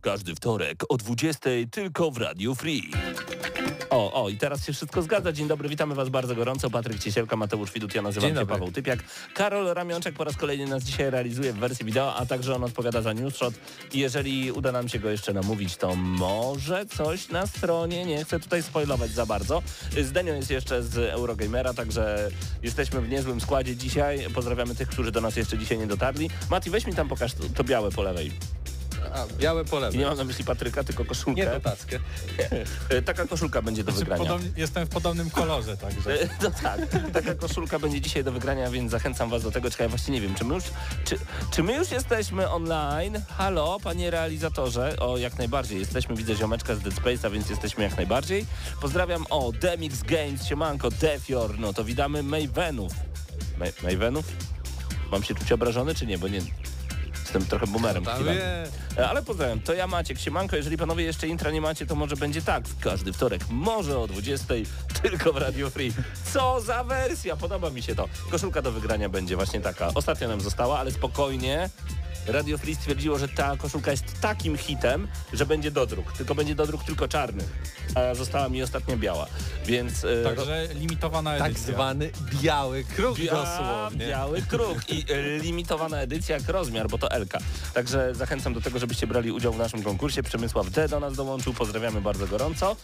w każdy wtorek o 20 tylko w Radiu Free. O, o, i teraz się wszystko zgadza. Dzień dobry, witamy Was bardzo gorąco. Patryk Ciesielka, Mateusz Widut, ja nazywam Dzień się dobry. Paweł Typiak. Karol Ramionczek po raz kolejny nas dzisiaj realizuje w wersji wideo, a także on odpowiada za newsshot. I jeżeli uda nam się go jeszcze namówić, to może coś na stronie. Nie chcę tutaj spoilować za bardzo. Zdenio jest jeszcze z Eurogamera, także jesteśmy w niezłym składzie dzisiaj. Pozdrawiamy tych, którzy do nas jeszcze dzisiaj nie dotarli. Mati, weź mi tam pokaż to, to białe po lewej. A, białe po I nie mam na myśli Patryka, tylko koszulkę. Nie to tackę. E, Taka koszulka będzie do Znaczy, wygrania. podobnie, jestem w podobnym kolorze, także. E, No tak, taka koszulka będzie dzisiaj do wygrania, więc zachęcam Was do tego. Czekaj, właśnie nie wiem, czy my już, czy, czy my już jesteśmy online? Halo, panie realizatorze? O, jak najbardziej. Jesteśmy, widzę ziomeczka z Dead Space'a, więc jesteśmy jak najbardziej. Pozdrawiam, o, Demix Games, siemanko, Defior, no to witamy Mavenów. Ma- Mavenów? Mam się czuć obrażony, czy nie? Bo nie... Jestem trochę boomerem. E, Ale pozdrawiam, to ja Maciek, siemanko, jeżeli panowie jeszcze intra nie macie, to może będzie tak, w każdy wtorek, może o 20, tylko w Radio Free. Co za wersja, podoba mi się to. Koszulka do wygrania będzie właśnie taka, ostatnia nam została, ale spokojnie. Radio Free stwierdziło, że ta koszulka jest takim hitem, że będzie dodruk, tylko będzie dodruk tylko czarny, a została mi ostatnia biała, więc... e, Także limitowana Tak edycja. zwany biały kruk Bia- dosłownie. Biały kruk i e, limitowana edycja jak rozmiar, bo to Elka. Także zachęcam do tego, żebyście brali udział w naszym konkursie. Przemysław D do nas dołączył, pozdrawiamy bardzo gorąco.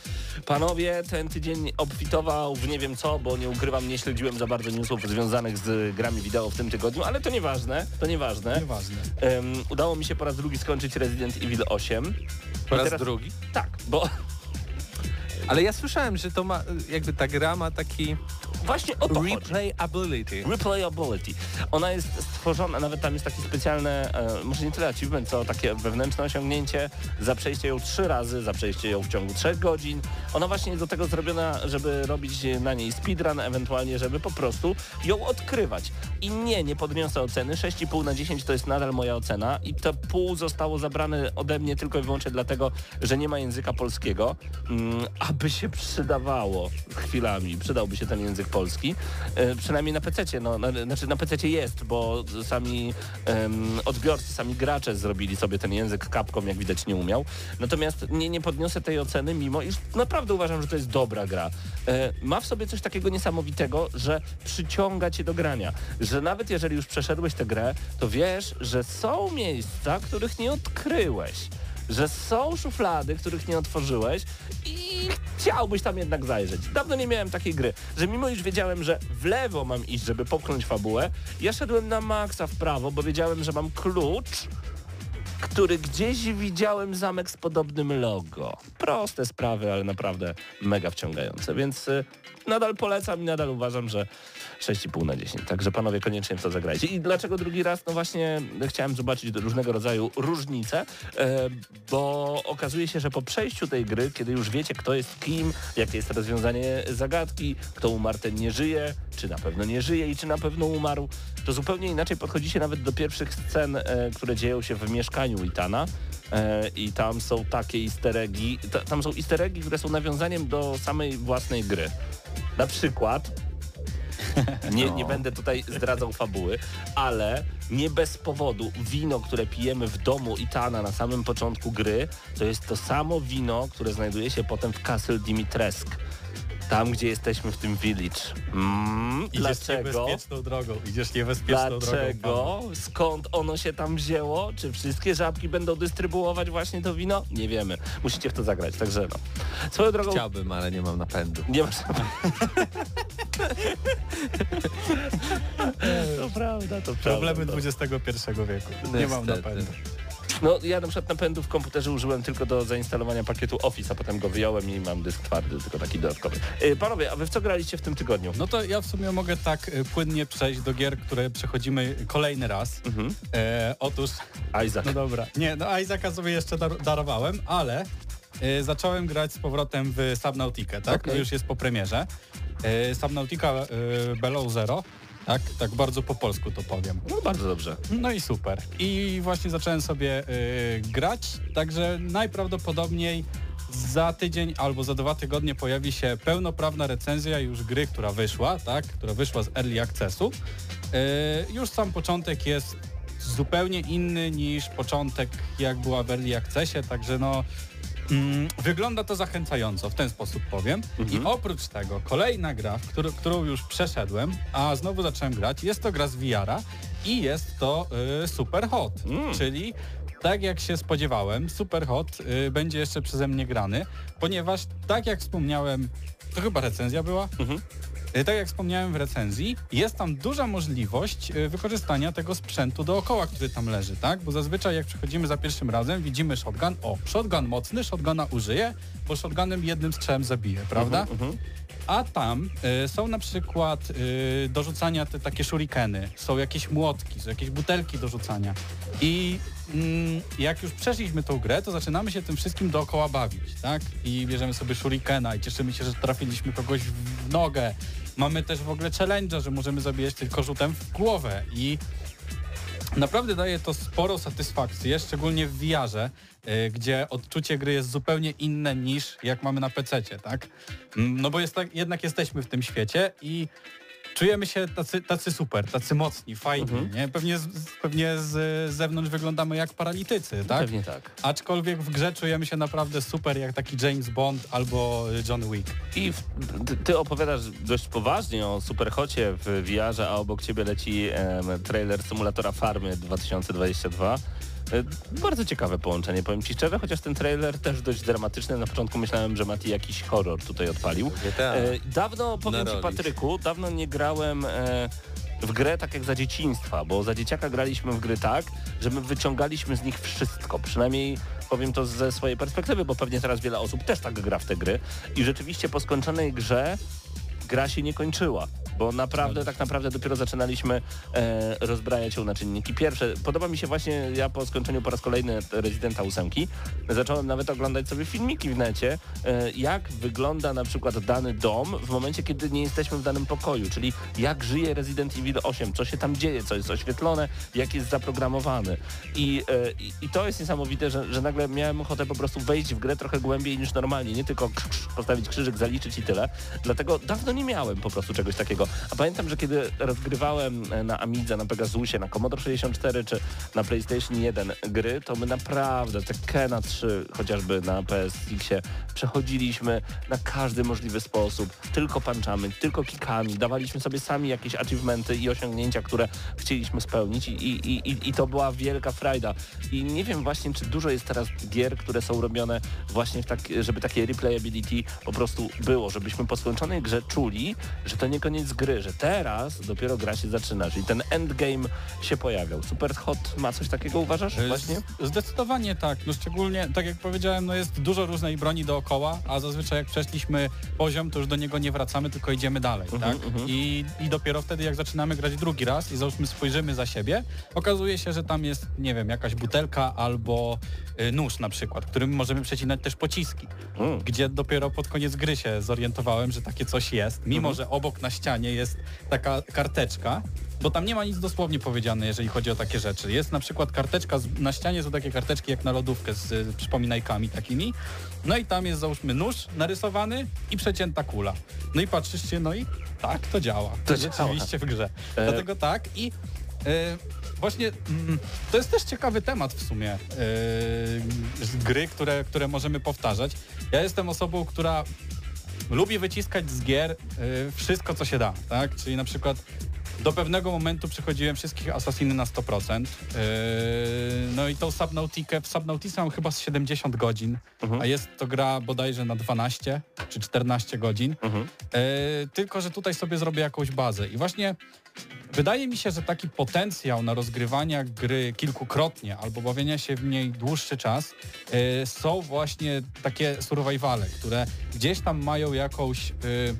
Panowie, ten tydzień obfitował w nie wiem co, bo nie ukrywam, nie śledziłem za bardzo newsów związanych z grami wideo w tym tygodniu, ale to nieważne, to nieważne. Nieważne. Em, udało mi się po raz drugi skończyć Resident Evil 8. Po raz teraz- drugi. Tak, bo Ale ja słyszałem, że to ma, jakby ta gra ma taki właśnie o to chodzi. replayability. Replayability. Ona jest stworzona, nawet tam jest takie specjalne, e, może nie tyle achievement, co takie wewnętrzne osiągnięcie za przejście ją trzy razy, za przejście ją w ciągu trzech godzin. Ona właśnie jest do tego zrobiona, żeby robić na niej speedrun, ewentualnie, żeby po prostu ją odkrywać. I nie, nie podniosę oceny. 6,5 na 10 to jest nadal moja ocena i to pół zostało zabrane ode mnie tylko i wyłącznie dlatego, że nie ma języka polskiego, mm, aby się przydawało chwilami, przydałby się ten język polski, e, przynajmniej na PC, no, na, znaczy na PC jest, bo sami odbiorcy, sami gracze zrobili sobie ten język kapką, jak widać nie umiał. Natomiast nie, nie podniosę tej oceny, mimo iż naprawdę uważam, że to jest dobra gra. E, ma w sobie coś takiego niesamowitego, że przyciąga cię do grania, że nawet jeżeli już przeszedłeś tę grę, to wiesz, że są miejsca, których nie odkryłeś że są szuflady, których nie otworzyłeś i chciałbyś tam jednak zajrzeć. Dawno nie miałem takiej gry, że mimo iż wiedziałem, że w lewo mam iść, żeby popchnąć fabułę, ja szedłem na maksa w prawo, bo wiedziałem, że mam klucz, który gdzieś widziałem zamek z podobnym logo. Proste sprawy, ale naprawdę mega wciągające, więc y, nadal polecam i nadal uważam, że 6,5 na 10. Także panowie koniecznie w to zagrajcie. I dlaczego drugi raz? No właśnie chciałem zobaczyć różnego rodzaju różnice, e, bo okazuje się, że po przejściu tej gry, kiedy już wiecie kto jest kim, jakie jest rozwiązanie zagadki, kto umarł ten nie żyje, czy na pewno nie żyje i czy na pewno umarł, to zupełnie inaczej podchodzicie nawet do pierwszych scen, e, które dzieją się w mieszkaniu Itana. E, I tam są takie ta, tam są easter eggi, które są nawiązaniem do samej własnej gry. Na przykład nie, nie będę tutaj zdradzał fabuły, ale nie bez powodu wino, które pijemy w domu Itana na samym początku gry, to jest to samo wino, które znajduje się potem w Castle Dimitrescu. Tam, gdzie jesteśmy w tym village. Mm, Idziesz dlaczego? niebezpieczną drogą. Idziesz niebezpieczną drogą. Dlaczego? Skąd ono się tam wzięło? Czy wszystkie żabki będą dystrybuować właśnie to wino? Nie wiemy. Musicie w to zagrać, także no. Swoją drogą... Chciałbym, ale nie mam napędu. Nie masz... to prawda, to prawda. Problemy XXI wieku. Nie mam napędu. No ja na przykład napędu w komputerze użyłem tylko do zainstalowania pakietu Office, a potem go wyjąłem i mam dysk twardy, tylko taki dodatkowy. E, panowie, a wy w co graliście w tym tygodniu? No to ja w sumie mogę tak y, płynnie przejść do gier, które przechodzimy kolejny raz. Mhm. E, otóż, Isaac. no dobra, nie, no Isaaca sobie jeszcze dar darowałem, ale e, zacząłem grać z powrotem w Subnautikę, tak? To już jest po premierze. E, Subnautica e, Below Zero, tak? Tak bardzo po polsku to powiem. No bardzo dobrze. No i super. I właśnie zacząłem sobie y, grać, także najprawdopodobniej za tydzień albo za dwa tygodnie pojawi się pełnoprawna recenzja już gry, która wyszła, tak? Która wyszła z Early Accessu. Y, już sam początek jest zupełnie inny niż początek jak była w Early Accessie, także no wygląda to zachęcająco, w ten sposób powiem. Mhm. I oprócz tego kolejna gra, którą, którą już przeszedłem, a znowu zacząłem grać, jest to gra z VR-a i jest to y, Super Hot, Mm. czyli tak jak się spodziewałem, Super Hot y, będzie jeszcze przeze mnie grany, ponieważ tak jak wspomniałem, to chyba recenzja była, Mhm. Y, Tak jak wspomniałem w recenzji, jest tam duża możliwość y, wykorzystania tego sprzętu dookoła, który tam leży, tak? Bo zazwyczaj jak przechodzimy za pierwszym razem, widzimy shotgun, o, shotgun mocny, shotguna użyję, bo shotgunem jednym strzałem zabije, prawda? Mhm, mhm. A tam y, są na przykład y, do rzucania te takie shurikeny, są jakieś młotki, są jakieś butelki do rzucania. I mm, jak już przeszliśmy tą grę, to zaczynamy się tym wszystkim dookoła bawić, tak? I bierzemy sobie shurikena i cieszymy się, że trafiliśmy kogoś w nogę. Mamy też w ogóle challenge, że możemy zabijać tylko rzutem w głowę i Naprawdę daje to sporo satysfakcji, szczególnie w VR-ze, y, gdzie odczucie gry jest zupełnie inne niż jak mamy na PC, tak? Mm, No bo jest tak, jednak jesteśmy w tym świecie i czujemy się tacy, tacy super, tacy mocni, fajni, Mhm. nie? Pewnie, z, pewnie z, zewnątrz wyglądamy jak paralitycy, tak? Pewnie tak. Aczkolwiek w grze czujemy się naprawdę super, jak taki James Bond albo John Wick. I w, ty, ty opowiadasz dość poważnie o Superhocie w VR-ze, a obok ciebie leci em, trailer symulatora Farmy 2022. E, Bardzo ciekawe połączenie, powiem Ci szczerze, chociaż ten trailer też dość dramatyczny. Na początku myślałem, że Mati jakiś horror tutaj odpalił. GTA. E, Dawno, powiem Ci. Patryku, dawno nie grałem e, w grę tak jak za dzieciństwa, bo za dzieciaka graliśmy w gry tak, że my wyciągaliśmy z nich wszystko, przynajmniej powiem to ze swojej perspektywy, bo pewnie teraz wiele osób też tak gra w te gry i rzeczywiście po skończonej grze gra się nie kończyła. Bo naprawdę, tak naprawdę dopiero zaczynaliśmy e, rozbrajać ją na czynniki pierwsze. Podoba mi się właśnie, ja po skończeniu po raz kolejny Residenta 8 zacząłem nawet oglądać sobie filmiki w necie, e, jak wygląda na przykład dany dom w momencie, kiedy nie jesteśmy w danym pokoju, czyli jak żyje Resident Evil 8, co się tam dzieje, co jest oświetlone, jak jest zaprogramowany. I, e, i, to jest niesamowite, że, że nagle miałem ochotę po prostu wejść w grę trochę głębiej niż normalnie, nie tylko postawić krzyżyk, zaliczyć i tyle. Dlatego dawno nie miałem po prostu czegoś takiego. A pamiętam, że kiedy rozgrywałem e, na Amidze, na Pegasusie, na Commodore 64 czy na PlayStation 1 gry, to my naprawdę te Kena 3 chociażby na PSX-ie przechodziliśmy na każdy możliwy sposób. Tylko punchami, tylko kikami. Dawaliśmy sobie sami jakieś achievementy i osiągnięcia, które chcieliśmy spełnić i, i, i, i to była wielka frajda. I nie wiem właśnie, czy dużo jest teraz gier, które są robione właśnie tak, żeby takie replayability po prostu było, żebyśmy po skończonej grze czuli, że to nie koniec gry, że teraz dopiero gra się zaczyna, czyli ten endgame się pojawiał. Super Hot ma coś takiego, uważasz? Właśnie? Zdecydowanie tak. No szczególnie, tak jak powiedziałem, no jest dużo różnej broni dookoła, a zazwyczaj jak przeszliśmy poziom, to już do niego nie wracamy, tylko idziemy dalej, Mhm, tak? mhm. I, I dopiero wtedy, jak zaczynamy grać drugi raz i załóżmy spojrzymy za siebie, okazuje się, że tam jest, nie wiem, jakaś butelka albo y, nóż na przykład, którym możemy przecinać też pociski, Mm. gdzie dopiero pod koniec gry się zorientowałem, że takie coś jest, mimo Mhm. że obok na ścianie jest taka karteczka, bo tam nie ma nic dosłownie powiedziane, jeżeli chodzi o takie rzeczy. Jest na przykład karteczka, z, na ścianie są takie karteczki jak na lodówkę z y, przypominajkami takimi, no i tam jest załóżmy nóż narysowany i przecięta kula. No i patrzysz się, no i tak to działa. To rzeczywiście w grze. E- Dlatego tak i e, właśnie mm, to jest też ciekawy temat w sumie z gry, które, które możemy powtarzać. Ja jestem osobą, która lubi wyciskać z gier y, wszystko, co się da, tak? Czyli na przykład do pewnego momentu przechodziłem wszystkich Assassiny na 100%. Yy, no i tą Subnautikę, w Subnautice mam chyba z 70 godzin, Mhm. a jest to gra bodajże na 12 czy 14 godzin. Mhm. Yy, tylko, że tutaj sobie zrobię jakąś bazę. I właśnie wydaje mi się, że taki potencjał na rozgrywania gry kilkukrotnie albo bawienia się w niej dłuższy czas yy, są właśnie takie survivale, które gdzieś tam mają jakąś yy,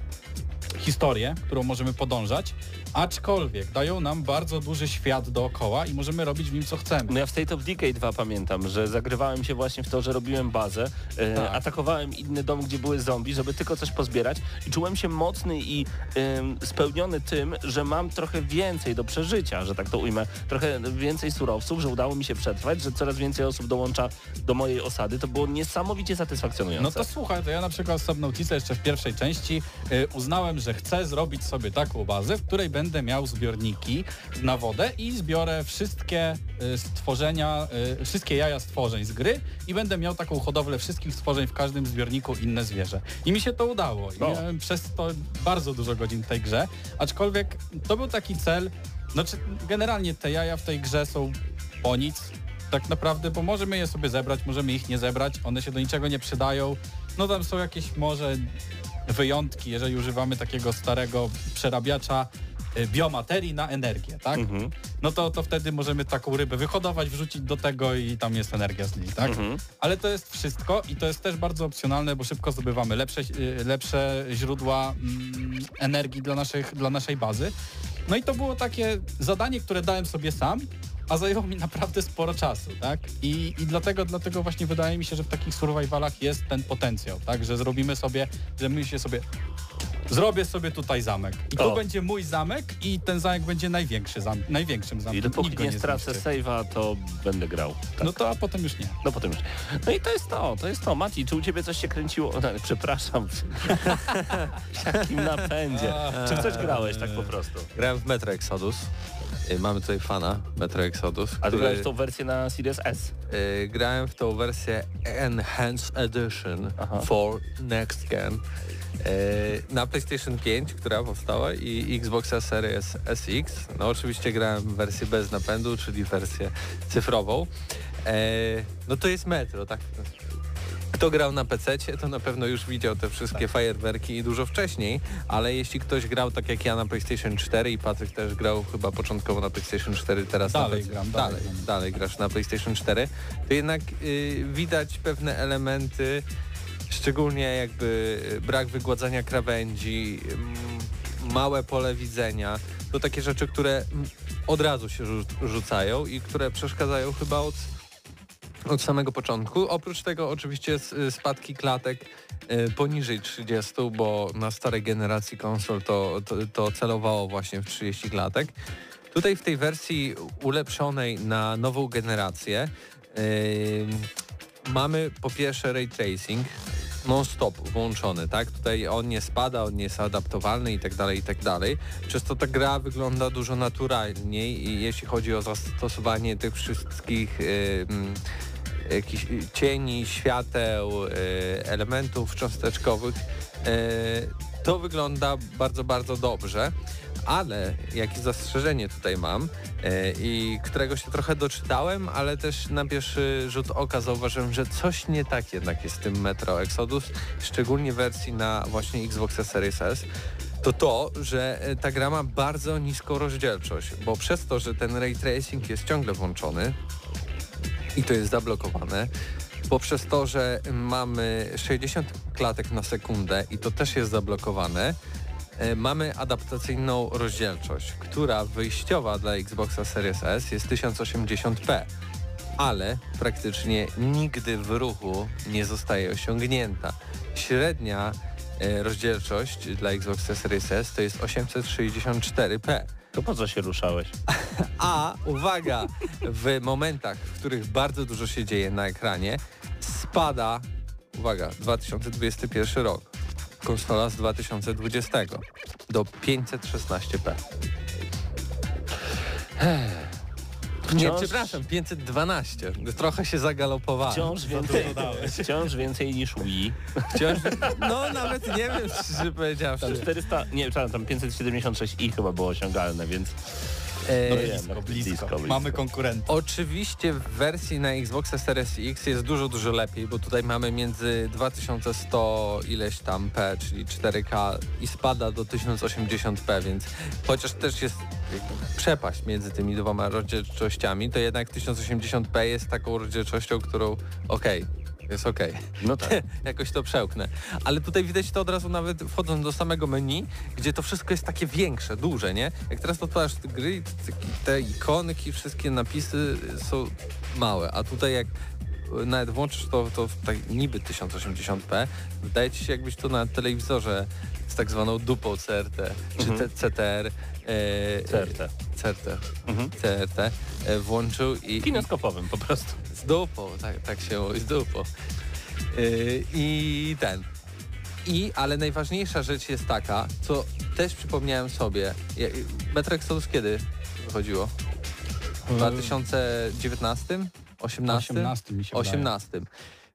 historię, którą możemy podążać, aczkolwiek dają nam bardzo duży świat dookoła i możemy robić w nim co chcemy. No ja w State of Decay 2 pamiętam, że zagrywałem się właśnie w to, że robiłem bazę, e, Tak. atakowałem inny dom, gdzie były zombie, żeby tylko coś pozbierać i czułem się mocny i em, spełniony tym, że mam trochę więcej do przeżycia, że tak to ujmę, trochę więcej surowców, że udało mi się przetrwać, że coraz więcej osób dołącza do mojej osady. To było niesamowicie satysfakcjonujące. No to słuchaj, to ja na przykład w Subnautice jeszcze w pierwszej części y, uznałem, że chcę zrobić sobie taką bazę, w której będę miał zbiorniki na wodę i zbiorę wszystkie y, stworzenia, y, wszystkie jaja stworzeń z gry i będę miał taką hodowlę wszystkich stworzeń w każdym zbiorniku inne zwierzę. I mi się to udało. I O. miałem przez to bardzo dużo godzin w tej grze, aczkolwiek to był taki cel, znaczy generalnie te jaja w tej grze są po nic, tak naprawdę, bo możemy je sobie zebrać, możemy ich nie zebrać, one się do niczego nie przydają. No tam są jakieś może wyjątki, jeżeli używamy takiego starego przerabiacza biomaterii na energię, tak? Mhm. No to, to wtedy możemy taką rybę wyhodować, wrzucić do tego i tam jest energia z niej, tak? Mhm. Ale to jest wszystko i to jest też bardzo opcjonalne, bo szybko zdobywamy lepsze, y, lepsze źródła mm, energii dla, naszych, dla naszej bazy. No i to było takie zadanie, które dałem sobie sam, a zajęło mi naprawdę sporo czasu, tak? I, i dlatego, dlatego właśnie wydaje mi się, że w takich survivalach jest ten potencjał, tak? Że zrobimy sobie, że my się sobie zrobię sobie tutaj zamek. I tu O. będzie mój zamek i ten zamek będzie największy zam największym zamkiem. I dopóki Nikt go nie stracę zniszczy. save'a, to będę grał. Tak. No to a potem już nie. No potem już. No i to jest to, to jest to. Mati, czy u ciebie coś się kręciło? No, przepraszam. w jakim napędzie. Czy w coś grałeś tak po prostu? Grałem w Metro Exodus. Y, Mamy tutaj fana Metro Exodus. A ty grałeś w tą wersję na Series S? Y, grałem w tą wersję Enhanced Edition Aha. for Next Gen na PlayStation 5, która powstała i Xboxa Series SX. No oczywiście grałem w wersję bez napędu, czyli wersję cyfrową. E, no to jest Metro, tak? Kto grał na PC, to na pewno już widział te wszystkie fajerwerki i dużo wcześniej, ale jeśli ktoś grał tak jak ja na PlayStation 4 i Patryk też grał chyba początkowo na PlayStation 4, teraz Dalej na gram, dalej, dalej dalej grasz na PlayStation 4, to jednak y, widać pewne elementy, szczególnie jakby y, brak wygładzania krawędzi, małe pole widzenia, to takie rzeczy, które od razu się rzu- rzucają i które przeszkadzają chyba od od samego początku. Oprócz tego oczywiście spadki klatek y, poniżej 30, bo na starej generacji konsol to, to, to celowało właśnie w 30 klatek. Tutaj w tej wersji ulepszonej na nową generację y, mamy po pierwsze ray tracing non-stop włączony, tak? Tutaj on nie spada, on nie jest adaptowalny i tak dalej, i tak dalej. Przez to ta gra wygląda dużo naturalniej i jeśli chodzi o zastosowanie tych wszystkich y, mm, jakichś cieni, świateł, y, elementów cząsteczkowych, y, to wygląda bardzo, bardzo dobrze. Ale jakie zastrzeżenie tutaj mam y, i którego się trochę doczytałem, ale też na pierwszy rzut oka zauważyłem, że coś nie tak jednak jest z tym Metro Exodus, szczególnie wersji na właśnie Xbox Series S to to, że e, ta gra ma bardzo niską rozdzielczość, bo przez to, że ten ray tracing jest ciągle włączony i to jest zablokowane, poprzez to, że mamy 60 klatek na sekundę i to też jest zablokowane, e, mamy adaptacyjną rozdzielczość, która wyjściowa dla Xboxa Series S jest 1080p, ale praktycznie nigdy w ruchu nie zostaje osiągnięta. Średnia e, rozdzielczość dla Xboxa Series S to jest 864p. To po co się ruszałeś? A uwaga, w momentach, w których bardzo dużo się dzieje na ekranie, spada, uwaga, 2021 rok, konsola z 2020 do 516p. Nie, Wciąż- przepraszam, 512. Trochę się zagalopowałem. Wciąż więcej, wciąż więcej niż Wii. Wciąż, no nawet nie wiem, szczerze Tam powiedziawszy. 400, nie, tam 576i chyba było osiągalne, więc no wiem, no, blisko. blisko. Mamy konkurenta. Oczywiście w wersji na Xboxa Series X jest dużo, dużo lepiej, bo tutaj mamy między 2100 ileś tam P, czyli 4K i spada do 1080p, więc chociaż też jest przepaść między tymi dwoma rozdzielczościami, to jednak 1080p jest taką rozdzielczością, którą okej, jest okej. No tak. jakoś to przełknę. Ale tutaj widać to od razu nawet wchodząc do samego menu, gdzie to wszystko jest takie większe, duże, nie? Jak teraz odpalasz te gry, te, ikonki, wszystkie napisy są małe, a tutaj jak nawet włączysz to, to w tak niby 1080p, wydaje ci się jakbyś to na telewizorze z tak zwaną dupą CRT, czy Mhm. CTR, e, CRT. CRT, Mhm. CRT e, włączył i, Kineskopowym po prostu. z dupą, tak, tak się mówi, z dupą. Yy, I ten. I, ale najważniejsza rzecz jest taka, co też przypomniałem sobie. Ja- Metro Exodus kiedy wychodziło? W 2019? 18? 18 mi się wydaje.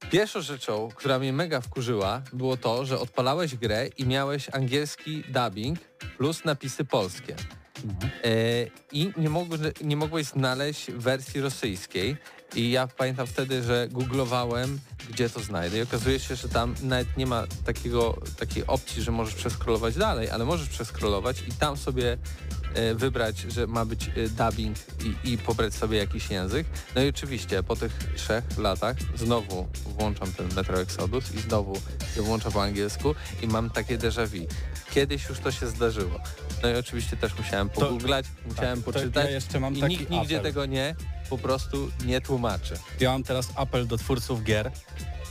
18. Pierwszą rzeczą, która mnie mega wkurzyła, było to, że odpalałeś grę i miałeś angielski dubbing plus napisy polskie. E, I nie, mogłeś, nie mogłeś znaleźć wersji rosyjskiej. I ja pamiętam wtedy, że googlowałem, gdzie to znajdę. I okazuje się, że tam nawet nie ma takiego, takiej opcji, że możesz przeskrolować dalej, ale możesz przeskrolować i tam sobie e, wybrać, że ma być e, dubbing i, i pobrać sobie jakiś język. No i oczywiście po tych trzech latach znowu włączam ten Metro Exodus i znowu je włączam po angielsku i mam takie déjà vu. Kiedyś już to się zdarzyło. No i oczywiście też musiałem pogooglać, musiałem to poczytać ja jeszcze mam i nikt nigdzie apel. tego nie, po prostu nie tłumaczy. Ja mam teraz apel do twórców gier.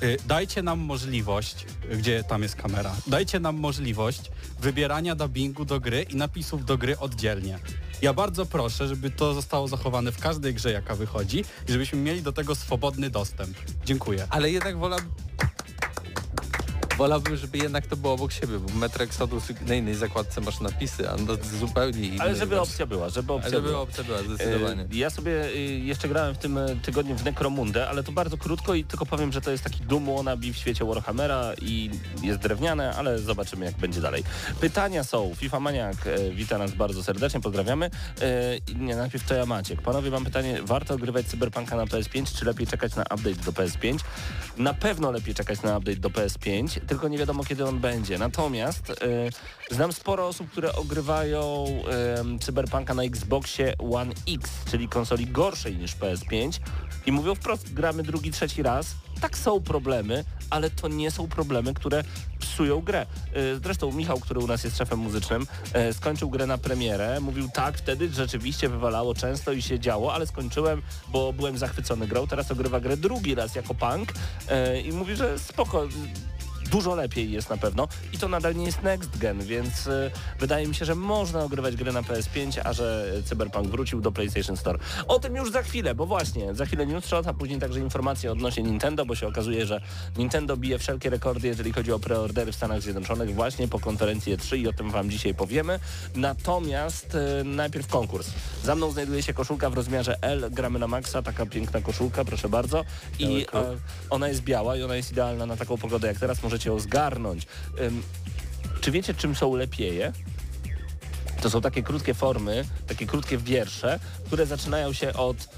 Y, Dajcie nam możliwość, gdzie tam jest kamera, dajcie nam możliwość wybierania dubbingu do gry i napisów do gry oddzielnie. Ja bardzo proszę, żeby to zostało zachowane w każdej grze, jaka wychodzi i żebyśmy mieli do tego swobodny dostęp. Dziękuję. Ale jednak wola... Wolałbym, żeby jednak to było obok siebie, bo Metro Exodus na innej zakładce masz napisy, a no zupełnie innej. Ale żeby opcja była, żeby opcja żeby była. opcja była, zdecydowanie. E, Ja sobie e, jeszcze grałem w tym e, tygodniu w Necromundę, ale to bardzo krótko i tylko powiem, że to jest taki Doom wannabe w świecie Warhammera i jest drewniane, ale zobaczymy jak będzie dalej. Pytania są. FIFA Maniak e, wita nas bardzo serdecznie, pozdrawiamy. Nie, najpierw to ja Maciek. Panowie, mam pytanie, warto ogrywać Cyberpunka na PS5, czy lepiej czekać na update do PS5? Na pewno lepiej czekać na update do PS5, tylko nie wiadomo kiedy on będzie. Natomiast e, znam sporo osób, które ogrywają Cyberpunka na Xboxie One X, czyli konsoli gorszej niż PS5 i mówią wprost, gramy drugi, trzeci raz. Tak są problemy, ale to nie są problemy, które psują grę. E, Zresztą Michał, który u nas jest szefem muzycznym, e, skończył grę na premierę. Mówił tak, wtedy rzeczywiście wywalało często i się działo, ale skończyłem, bo byłem zachwycony grą. Teraz ogrywa grę drugi raz jako punk i mówi, że spoko, dużo lepiej jest na pewno i to nadal nie jest next gen, więc y, wydaje mi się, że można ogrywać grę na PS5, a że Cyberpunk wrócił do PlayStation Store. O tym już za chwilę, bo właśnie, za chwilę news shot, a później także informacje odnośnie Nintendo, bo się okazuje, że Nintendo bije wszelkie rekordy, jeżeli chodzi o preordery w Stanach Zjednoczonych właśnie po konferencji E3 i o tym wam dzisiaj powiemy. Natomiast y, najpierw konkurs. Za mną znajduje się koszulka w rozmiarze L, gramy na maksa, taka piękna koszulka, proszę bardzo. I e, ona jest biała i ona jest idealna na taką pogodę jak teraz, możecie ją zgarnąć. Czy wiecie czym są lepieje? To są takie krótkie formy, takie krótkie wiersze, które zaczynają się od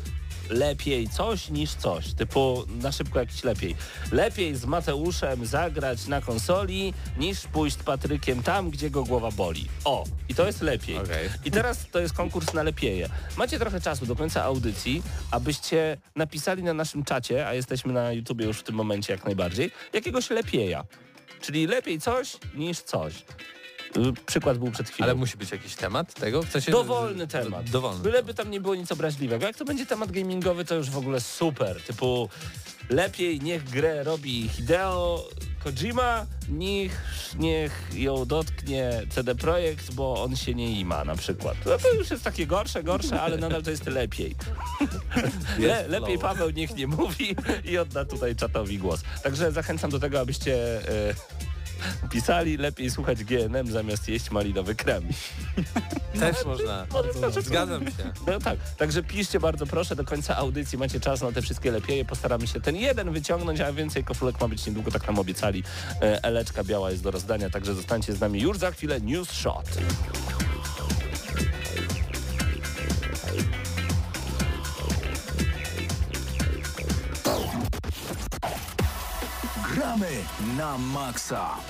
lepiej coś niż coś, typu na szybko jakiś lepiej. Lepiej z Mateuszem zagrać na konsoli niż pójść z Patrykiem tam, gdzie go głowa boli. O, i to jest lepiej. Okej. I teraz to jest konkurs na lepieje. Macie trochę czasu do końca audycji, abyście napisali na naszym czacie, a jesteśmy na YouTubie już w tym momencie jak najbardziej, jakiegoś lepieja. Czyli lepiej coś niż coś. Y, Przykład był przed chwilą. Ale musi być jakiś temat tego? W sensie, Dowolny że- temat. Dowolny. Byleby tam nie było nic obraźliwego. Jak to będzie temat gamingowy, to już w ogóle super. Typu lepiej niech grę robi Hideo Kojima, niech, niech ją dotknie CD Projekt, bo on się nie ima na przykład. No to już jest takie gorsze, gorsze, ale nadal to jest lepiej. Le, lepiej. Paweł niech nie mówi i odda tutaj czatowi głos. Także zachęcam do tego, abyście... E, Pisali lepiej słuchać GNM zamiast jeść malinowy krem. Też można. Zgadzam się. No tak, także piszcie bardzo proszę, do końca audycji macie czas na te wszystkie lepiej. Postaramy się ten jeden wyciągnąć, a więcej koszulek ma być niedługo, tak nam obiecali. E, Eleczka biała jest do rozdania, także zostańcie z nami już za chwilę. News Shot. Gramy na maksa.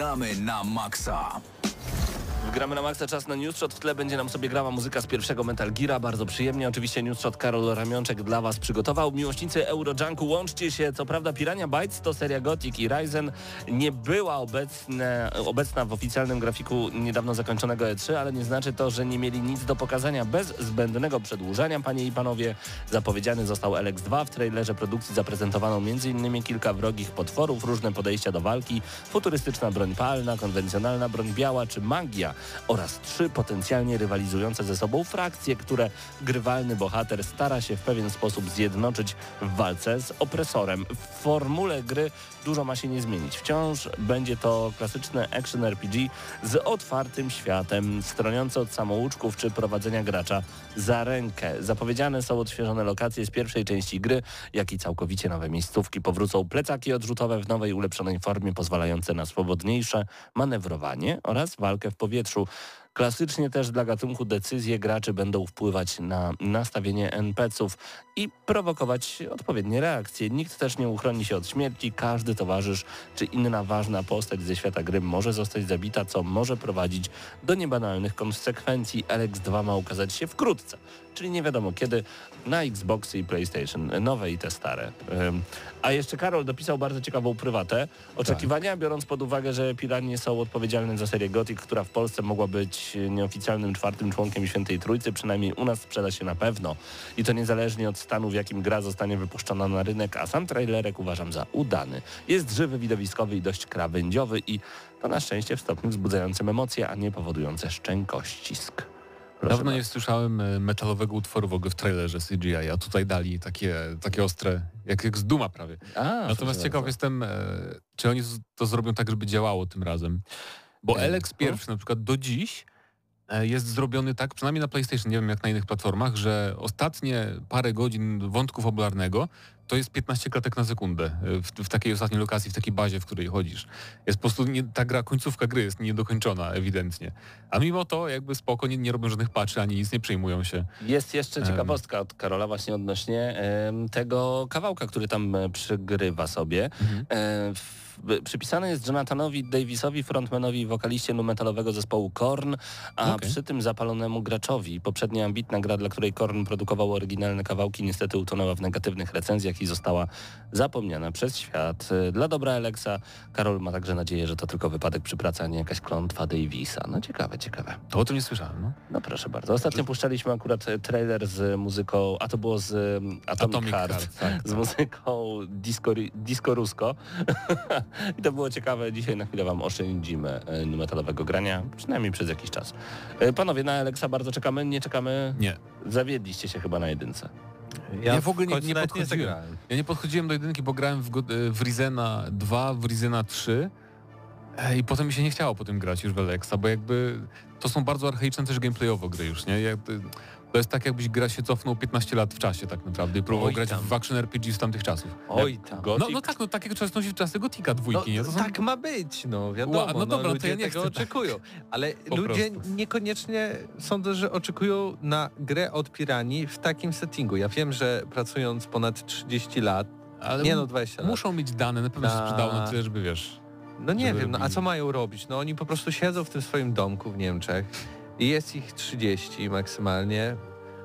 Gramy na maksa. Gramy na maksa czas na Newsshot. W tle będzie nam sobie grała muzyka z pierwszego Metal Geara. Bardzo przyjemnie. Oczywiście Newsshot Karol Ramionczek dla Was przygotował. Miłośnicy Eurojunku, łączcie się. Co prawda Pirania Bytes to seria Gothic i Ryzen nie była obecne, obecna w oficjalnym grafiku niedawno zakończonego E3, ale nie znaczy to, że nie mieli nic do pokazania bez zbędnego przedłużania. Panie i Panowie, zapowiedziany został LX2. W trailerze produkcji zaprezentowano m.in. kilka wrogich potworów, różne podejścia do walki, futurystyczna broń palna, konwencjonalna broń biała czy magia oraz trzy potencjalnie rywalizujące ze sobą frakcje, które grywalny bohater stara się w pewien sposób zjednoczyć w walce z opresorem. W formule gry dużo ma się nie zmienić. Wciąż będzie to klasyczne action RPG z otwartym światem, stroniący od samouczków czy prowadzenia gracza za rękę. Zapowiedziane są odświeżone lokacje z pierwszej części gry, jak i całkowicie nowe miejscówki. Powrócą plecaki odrzutowe w nowej, ulepszonej formie, pozwalające na swobodniejsze manewrowanie oraz walkę w powietrzu. Klasycznie też dla gatunku decyzje graczy będą wpływać na nastawienie NPC-ów i prowokować odpowiednie reakcje. Nikt też nie uchroni się od śmierci, każdy towarzysz czy inna ważna postać ze świata gry może zostać zabita, co może prowadzić do niebanalnych konsekwencji. LX2 ma ukazać się wkrótce, czyli nie wiadomo kiedy, na Xboxy i PlayStation, nowe i te stare. A jeszcze Karol dopisał bardzo ciekawą prywatę. Oczekiwania, biorąc pod uwagę, że Piranie są odpowiedzialne za serię Gothic, która w Polsce mogła być nieoficjalnym czwartym członkiem Świętej Trójcy, przynajmniej u nas sprzeda się na pewno. I to niezależnie od stanu, w jakim gra zostanie wypuszczona na rynek, a sam trailerek uważam za udany. Jest żywy, widowiskowy i dość krawędziowy i to na szczęście w stopniu wzbudzającym emocje, a nie powodujące szczękościsk. Dawno nie słyszałem e, metalowego utworu w ogóle w trailerze CGI, a tutaj dali takie, takie ostre, jak, jak z Duma prawie. A, Natomiast ciekaw bardzo. jestem, e, czy oni to zrobią tak, żeby działało tym razem. Bo E, LX pierwszy na przykład do dziś e, jest zrobiony tak, przynajmniej na PlayStation, nie wiem jak na innych platformach, że ostatnie parę godzin wątku fabularnego to jest 15 klatek na sekundę e, w, w takiej ostatniej lokacji, w takiej bazie, w której chodzisz. Jest po prostu, nie, ta gra, końcówka gry jest niedokończona ewidentnie. A mimo to jakby spoko, nie, nie robią żadnych patchy, ani nic nie przejmują się. Jest jeszcze ciekawostka od Karola właśnie odnośnie tego kawałka, który tam e, przygrywa sobie. Mhm. E, przypisany jest Jonathanowi Davisowi, frontmanowi i wokaliście nu metalowego zespołu Korn, a Okej. przy tym zapalonemu graczowi. Poprzednia ambitna gra, dla której Korn produkował oryginalne kawałki, niestety utonęła w negatywnych recenzjach i została zapomniana przez świat. Dla dobra Alexa Karol ma także nadzieję, że to tylko wypadek przy pracy, a nie jakaś klątwa Davisa. No ciekawe, ciekawe. To o tym nie słyszałem, no. No proszę bardzo. Ostatnio puszczaliśmy akurat e, trailer z muzyką, a to było z um, Atomic, Atomic Heart, Heart, tak, z muzyką disco, disco rusko. I to było ciekawe. Dzisiaj na chwilę wam oszczędzimy e, metalowego grania, przynajmniej przez jakiś czas. E, Panowie, na Alexa bardzo czekamy. Nie czekamy. Nie. Zawiedliście się chyba na jedynce. Ja w ogóle nie- nie podchodziłem. zagrałem. Ja nie podchodziłem do jedynki, bo grałem w, e, w Rizena 2, w Rizena 3 e, i potem mi się nie chciało po tym grać już w Alexa, bo jakby to są bardzo archaiczne też gameplayowo gry już, nie? Jakby, to jest tak jakbyś gra się cofnął 15 lat w czasie tak naprawdę i próbował Oj grać tam. w action RPG z tamtych czasów. Oj tam. No, no tak, no tak jak czas nosić czasy Gotika No, dwójki, nie? To są... tak ma być, no wiadomo, Ła, no no, dobra, to ludzie ja nie tego chcę tak. oczekują. Ale Po ludzie prostu. niekoniecznie sądzę, że oczekują na grę od Piranii w takim settingu. Ja wiem, że pracując ponad 30 lat, Ale nie no 20 lat, muszą mieć dane, na pewno się Na- sprzedało na tyle, żeby wiesz... no nie wiem, no a co mają robić? No oni po prostu siedzą w tym swoim domku w Niemczech i jest ich 30 maksymalnie,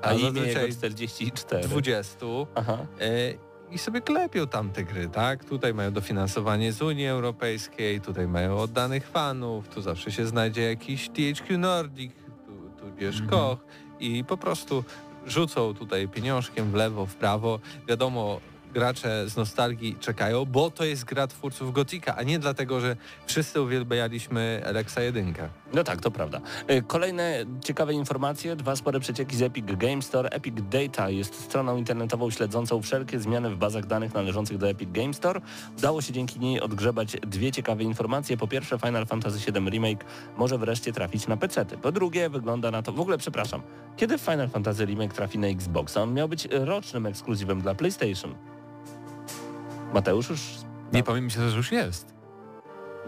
A, imię zazwyczaj jego 44. 20 Aha. E, I sobie klepią tam te gry, tak? Tutaj mają dofinansowanie z Unii Europejskiej, tutaj mają oddanych fanów, tu zawsze się znajdzie jakiś THQ Nordic, tu, tudzież Mhm. Koch i po prostu rzucą tutaj pieniążkiem w lewo, w prawo. Wiadomo, gracze z nostalgii czekają, bo to jest gra twórców Gotika, a nie dlatego, że wszyscy uwielbialiśmy Alexa 1. No tak, to prawda. E, Kolejne ciekawe informacje, dwa spore przecieki z Epic Game Store. Epic Data jest stroną internetową śledzącą wszelkie zmiany w bazach danych należących do Epic Game Store. Udało się dzięki niej odgrzebać dwie ciekawe informacje. Po pierwsze, Final Fantasy VII Remake może wreszcie trafić na PC-ty. Po drugie, wygląda na to... W ogóle, przepraszam, kiedy Final Fantasy Remake trafi na Xboxa? On miał być rocznym ekskluzywem dla PlayStation. Mateusz już... Nie powiem mi się, że już jest.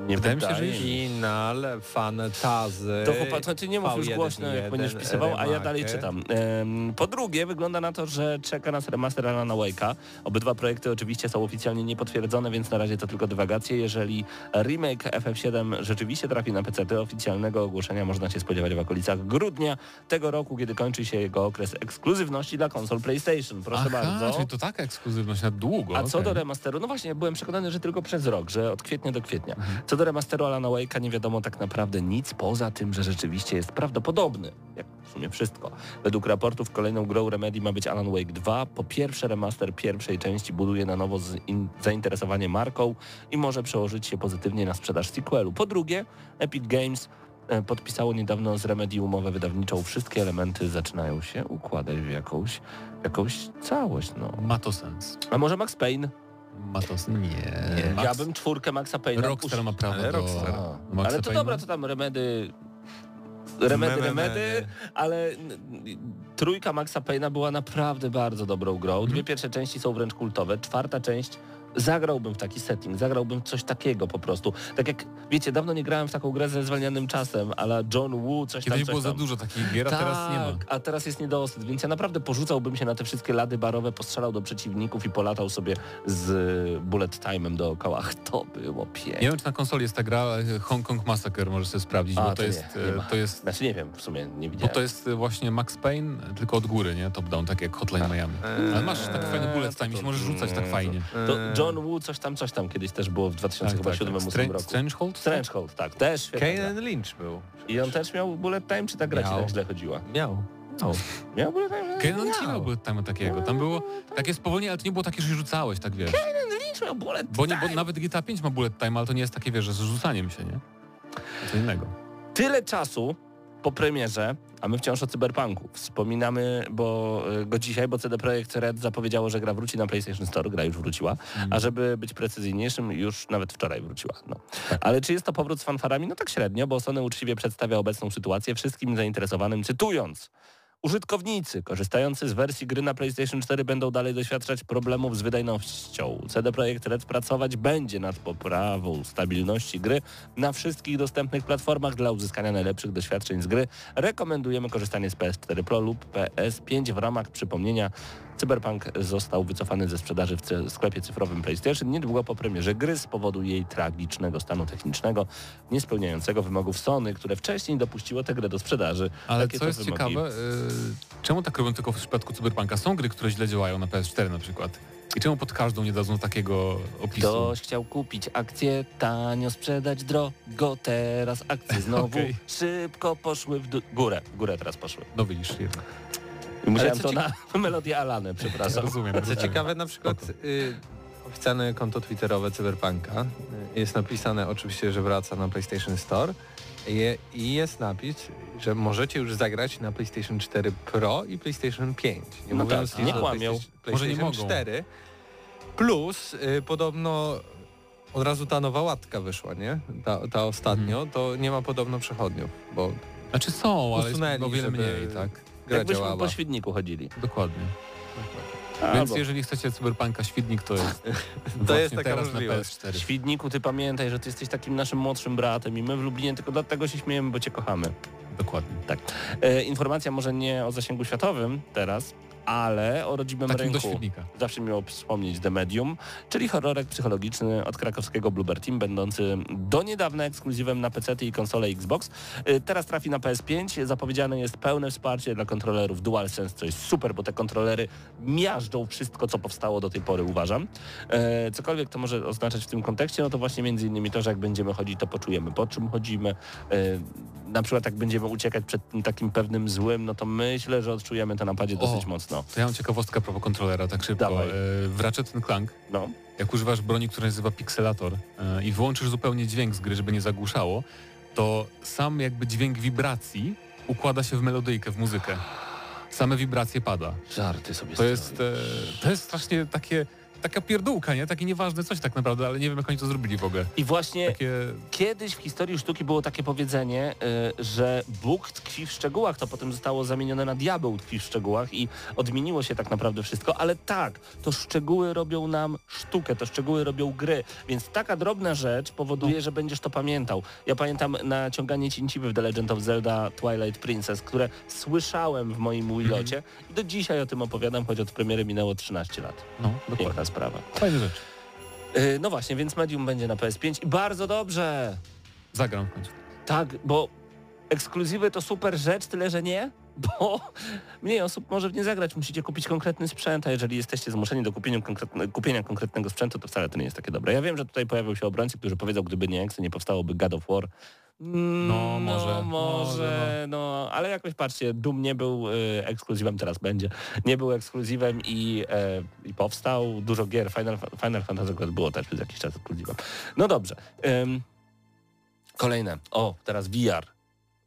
Nie Wydaje mi się, że Final Fantasy. To chłopak, ty nie mów już V1, głośno, jak 1, będziesz pisywał, a ja dalej czytam. Po drugie, wygląda na to, że czeka nas remaster Alana Wake'a. Obydwa projekty oczywiście są oficjalnie niepotwierdzone, więc na razie to tylko dywagacje. Jeżeli remake FF7 rzeczywiście trafi na PC, oficjalnego ogłoszenia można się spodziewać w okolicach grudnia tego roku, kiedy kończy się jego okres ekskluzywności dla konsol PlayStation. Proszę Aha, bardzo. czyli to taka ekskluzywność na długo. A co okej. do remasteru, no właśnie, byłem przekonany, że tylko przez rok, że od kwietnia do kwietnia. Co do remasteru Alana Wake'a nie wiadomo tak naprawdę nic, poza tym, że rzeczywiście jest prawdopodobny, jak w sumie wszystko. Według raportów kolejną grą Remedy ma być Alan Wake 2. Po pierwsze remaster pierwszej części buduje na nowo zainteresowanie marką i może przełożyć się pozytywnie na sprzedaż sequelu. Po drugie, Epic Games e, podpisało niedawno z Remedy umowę wydawniczą. Wszystkie elementy zaczynają się układać w jakąś, jakąś całość. No. Ma to sens. A może Max Payne? Ma to sens. Nie. Max, Ja bym czwórkę Maxa Payne'a Rockstar ma prawo Ale do... Rockstar. A, Maxa Ale to Payne'a? dobra, to tam remedy... Remedy, remedy, ale trójka Maxa Payne'a była naprawdę bardzo dobrą grą. Dwie pierwsze części są wręcz kultowe. Czwarta część zagrałbym w taki setting, zagrałbym coś takiego po prostu. Tak jak, wiecie, dawno nie grałem w taką grę ze zwalnianym czasem, ale John Woo, coś tam, Kiedyś coś było za tam. dużo takich gier, a teraz nie ma. Tak, a teraz jest niedosyt, więc ja naprawdę porzucałbym się na te wszystkie lady barowe, postrzelał do przeciwników i polatał sobie z bullet time'em dookoła. Ach, To było piękne. Nie wiem, czy na konsoli jest ta gra e, Hong Kong Massacre, możesz sobie sprawdzić, A, bo to nie, jest, nie e, to jest Znaczy nie wiem, w sumie nie bo widziałem. to jest e, właśnie Max Payne, tylko od góry, nie? Top down, tak jak Hotline Miami. Ale masz tak fajny bullet time, i się możesz rzucać tak fajnie. To John Woo coś tam, coś tam kiedyś też było w 2007 tak. tak, Strange, roku. Strangehold? Strangehold, tak, też. Kane Lynch był. I on też miał bullet time, czy ta gra ci Miał. tak źle chodziła? Miał. No. Miał bullet time? Kenan nie miał bullet time takiego. Tam było takie spowolnienie, ale to nie było takie, że rzucałeś, tak wiesz. Lynch miał bullet Bo, nie, bo time. nawet GTA 5 ma bullet time, ale to nie jest takie, wiesz, że z rzucaniem się, nie? Co innego. Tyle czasu po premierze, a my wciąż o cyberpunku. Wspominamy bo, y, go dzisiaj, bo CD Projekt Red zapowiedziało, że gra wróci na PlayStation Store, gra już wróciła, a żeby być precyzyjniejszym, już nawet wczoraj wróciła. No. Ale czy jest to powrót z fanfarami? No tak średnio, bo Sony uczciwie przedstawia obecną sytuację wszystkim zainteresowanym, cytując. Użytkownicy korzystający z wersji gry na PlayStation 4 będą dalej doświadczać problemów z wydajnością. CD Projekt Red pracować będzie nad poprawą stabilności gry na wszystkich dostępnych platformach dla uzyskania najlepszych doświadczeń z gry. Rekomendujemy korzystanie z PS4 Pro lub PS5 w ramach przypomnienia Cyberpunk został wycofany ze sprzedaży w sklepie cyfrowym PlayStation niedługo po premierze gry z powodu jej tragicznego stanu technicznego, nie spełniającego wymogów Sony, które wcześniej dopuściło tę grę do sprzedaży. Ale Takie co jest wymogi. ciekawe, y, czemu tak robią tylko w przypadku Cyberpunka? Są gry, które źle działają na PS4 na przykład. I czemu pod każdą nie dadzą takiego opisu? Ktoś chciał kupić akcję, tanio sprzedać drogo, teraz akcje znowu Okej. szybko poszły w górę. W górę teraz poszły. No widzisz, jednak. Musiałem to na melodię Alany, przepraszam. Rozumiem. Co rozumiem. ciekawe, na przykład y, oficjalne konto twitterowe Cyberpunka y, jest napisane oczywiście, że wraca na PlayStation Store Je, i jest napis, że możecie już zagrać na PlayStation 4 Pro i PlayStation 5. Nie No mówiąc tak, nic nie o kłamią. PlayStation, Może nie mogą. 4. Plus y, podobno od razu ta nowa łatka wyszła, nie? Ta, ta ostatnio, to nie ma podobno przechodniów, bo Znaczy są, ale jest Usunęli, o wiele żeby- mniej, tak? Gra Jakbyśmy działała. po świdniku chodzili. Dokładnie. Albo Więc jeżeli chcecie Cyberpunka Świdnik, to jest To jest taka teraz możliwość. na PS4. Świdniku, ty pamiętaj, że ty jesteś takim naszym młodszym bratem i my w Lublinie tylko dlatego się śmiejemy, bo cię kochamy. Dokładnie. E, informacja może nie o zasięgu światowym teraz, ale o rodzimym Takim rynku. Zawsze miło wspomnieć The Medium, czyli horrorek psychologiczny od krakowskiego Bluebird Team, będący do niedawna ekskluzywem na PC i konsole Xbox. Y, Teraz trafi na PS5. Zapowiedziane jest pełne wsparcie dla kontrolerów DualSense, co jest super, bo te kontrolery miażdżą wszystko, co powstało do tej pory, uważam. E, Cokolwiek to może oznaczać w tym kontekście, no to właśnie między innymi to, że jak będziemy chodzić, to poczujemy po czym chodzimy. E, Na przykład jak będziemy uciekać przed takim pewnym złym, no to myślę, że odczujemy to napadzie O. dosyć mocno. To ja mam ciekawostkę propos kontrolera, tak szybko. Dawaj. E, W Ratchet Clank, No. jak używasz broni, która nazywa Pixelator e, i wyłączysz zupełnie dźwięk z gry, żeby nie zagłuszało, to sam jakby dźwięk wibracji układa się w melodyjkę, w muzykę. Same wibracje pada. Żarty sobie To jest, e, to jest strasznie takie, taka pierdółka, nie? Takie nieważne coś tak naprawdę, ale nie wiem jak oni to zrobili w ogóle. I właśnie Takie... kiedyś w historii sztuki było takie powiedzenie, y, że Bóg tkwi w szczegółach, to potem zostało zamienione na diabeł tkwi w szczegółach i odmieniło się tak naprawdę wszystko, ale tak, to szczegóły robią nam sztukę, to szczegóły robią gry, więc taka drobna rzecz powoduje, że będziesz to pamiętał. Ja pamiętam naciąganie cięciwy w The Legend of Zelda Twilight Princess, które słyszałem w moim Wilocie i do dzisiaj o tym opowiadam, choć od premiery minęło 13 lat. No, dokładnie. Sprawa. Fajna rzecz. Y, No właśnie, więc Medium będzie na PS5 i bardzo dobrze. Zagram w końcu. Tak, bo ekskluzywy to super rzecz, tyle że nie, bo mniej osób może w nie zagrać. Musicie kupić konkretny sprzęt, a jeżeli jesteście zmuszeni do kupienia, konkretne, kupienia konkretnego sprzętu, to wcale to nie jest takie dobre. Ja wiem, że tutaj pojawią się obrońcy, którzy powiedzą, gdyby nie Exe, nie powstałoby God of War. Mm, No, może, no, może, może, no, ale jakoś patrzcie, Doom nie był y, ekskluzywem, teraz będzie. Nie był ekskluzywem i, e, i powstał. Dużo gier, Final, Final Fantasy było też przez jakiś czas ekskluzywem. No dobrze. Ym, kolejne. O, teraz VR.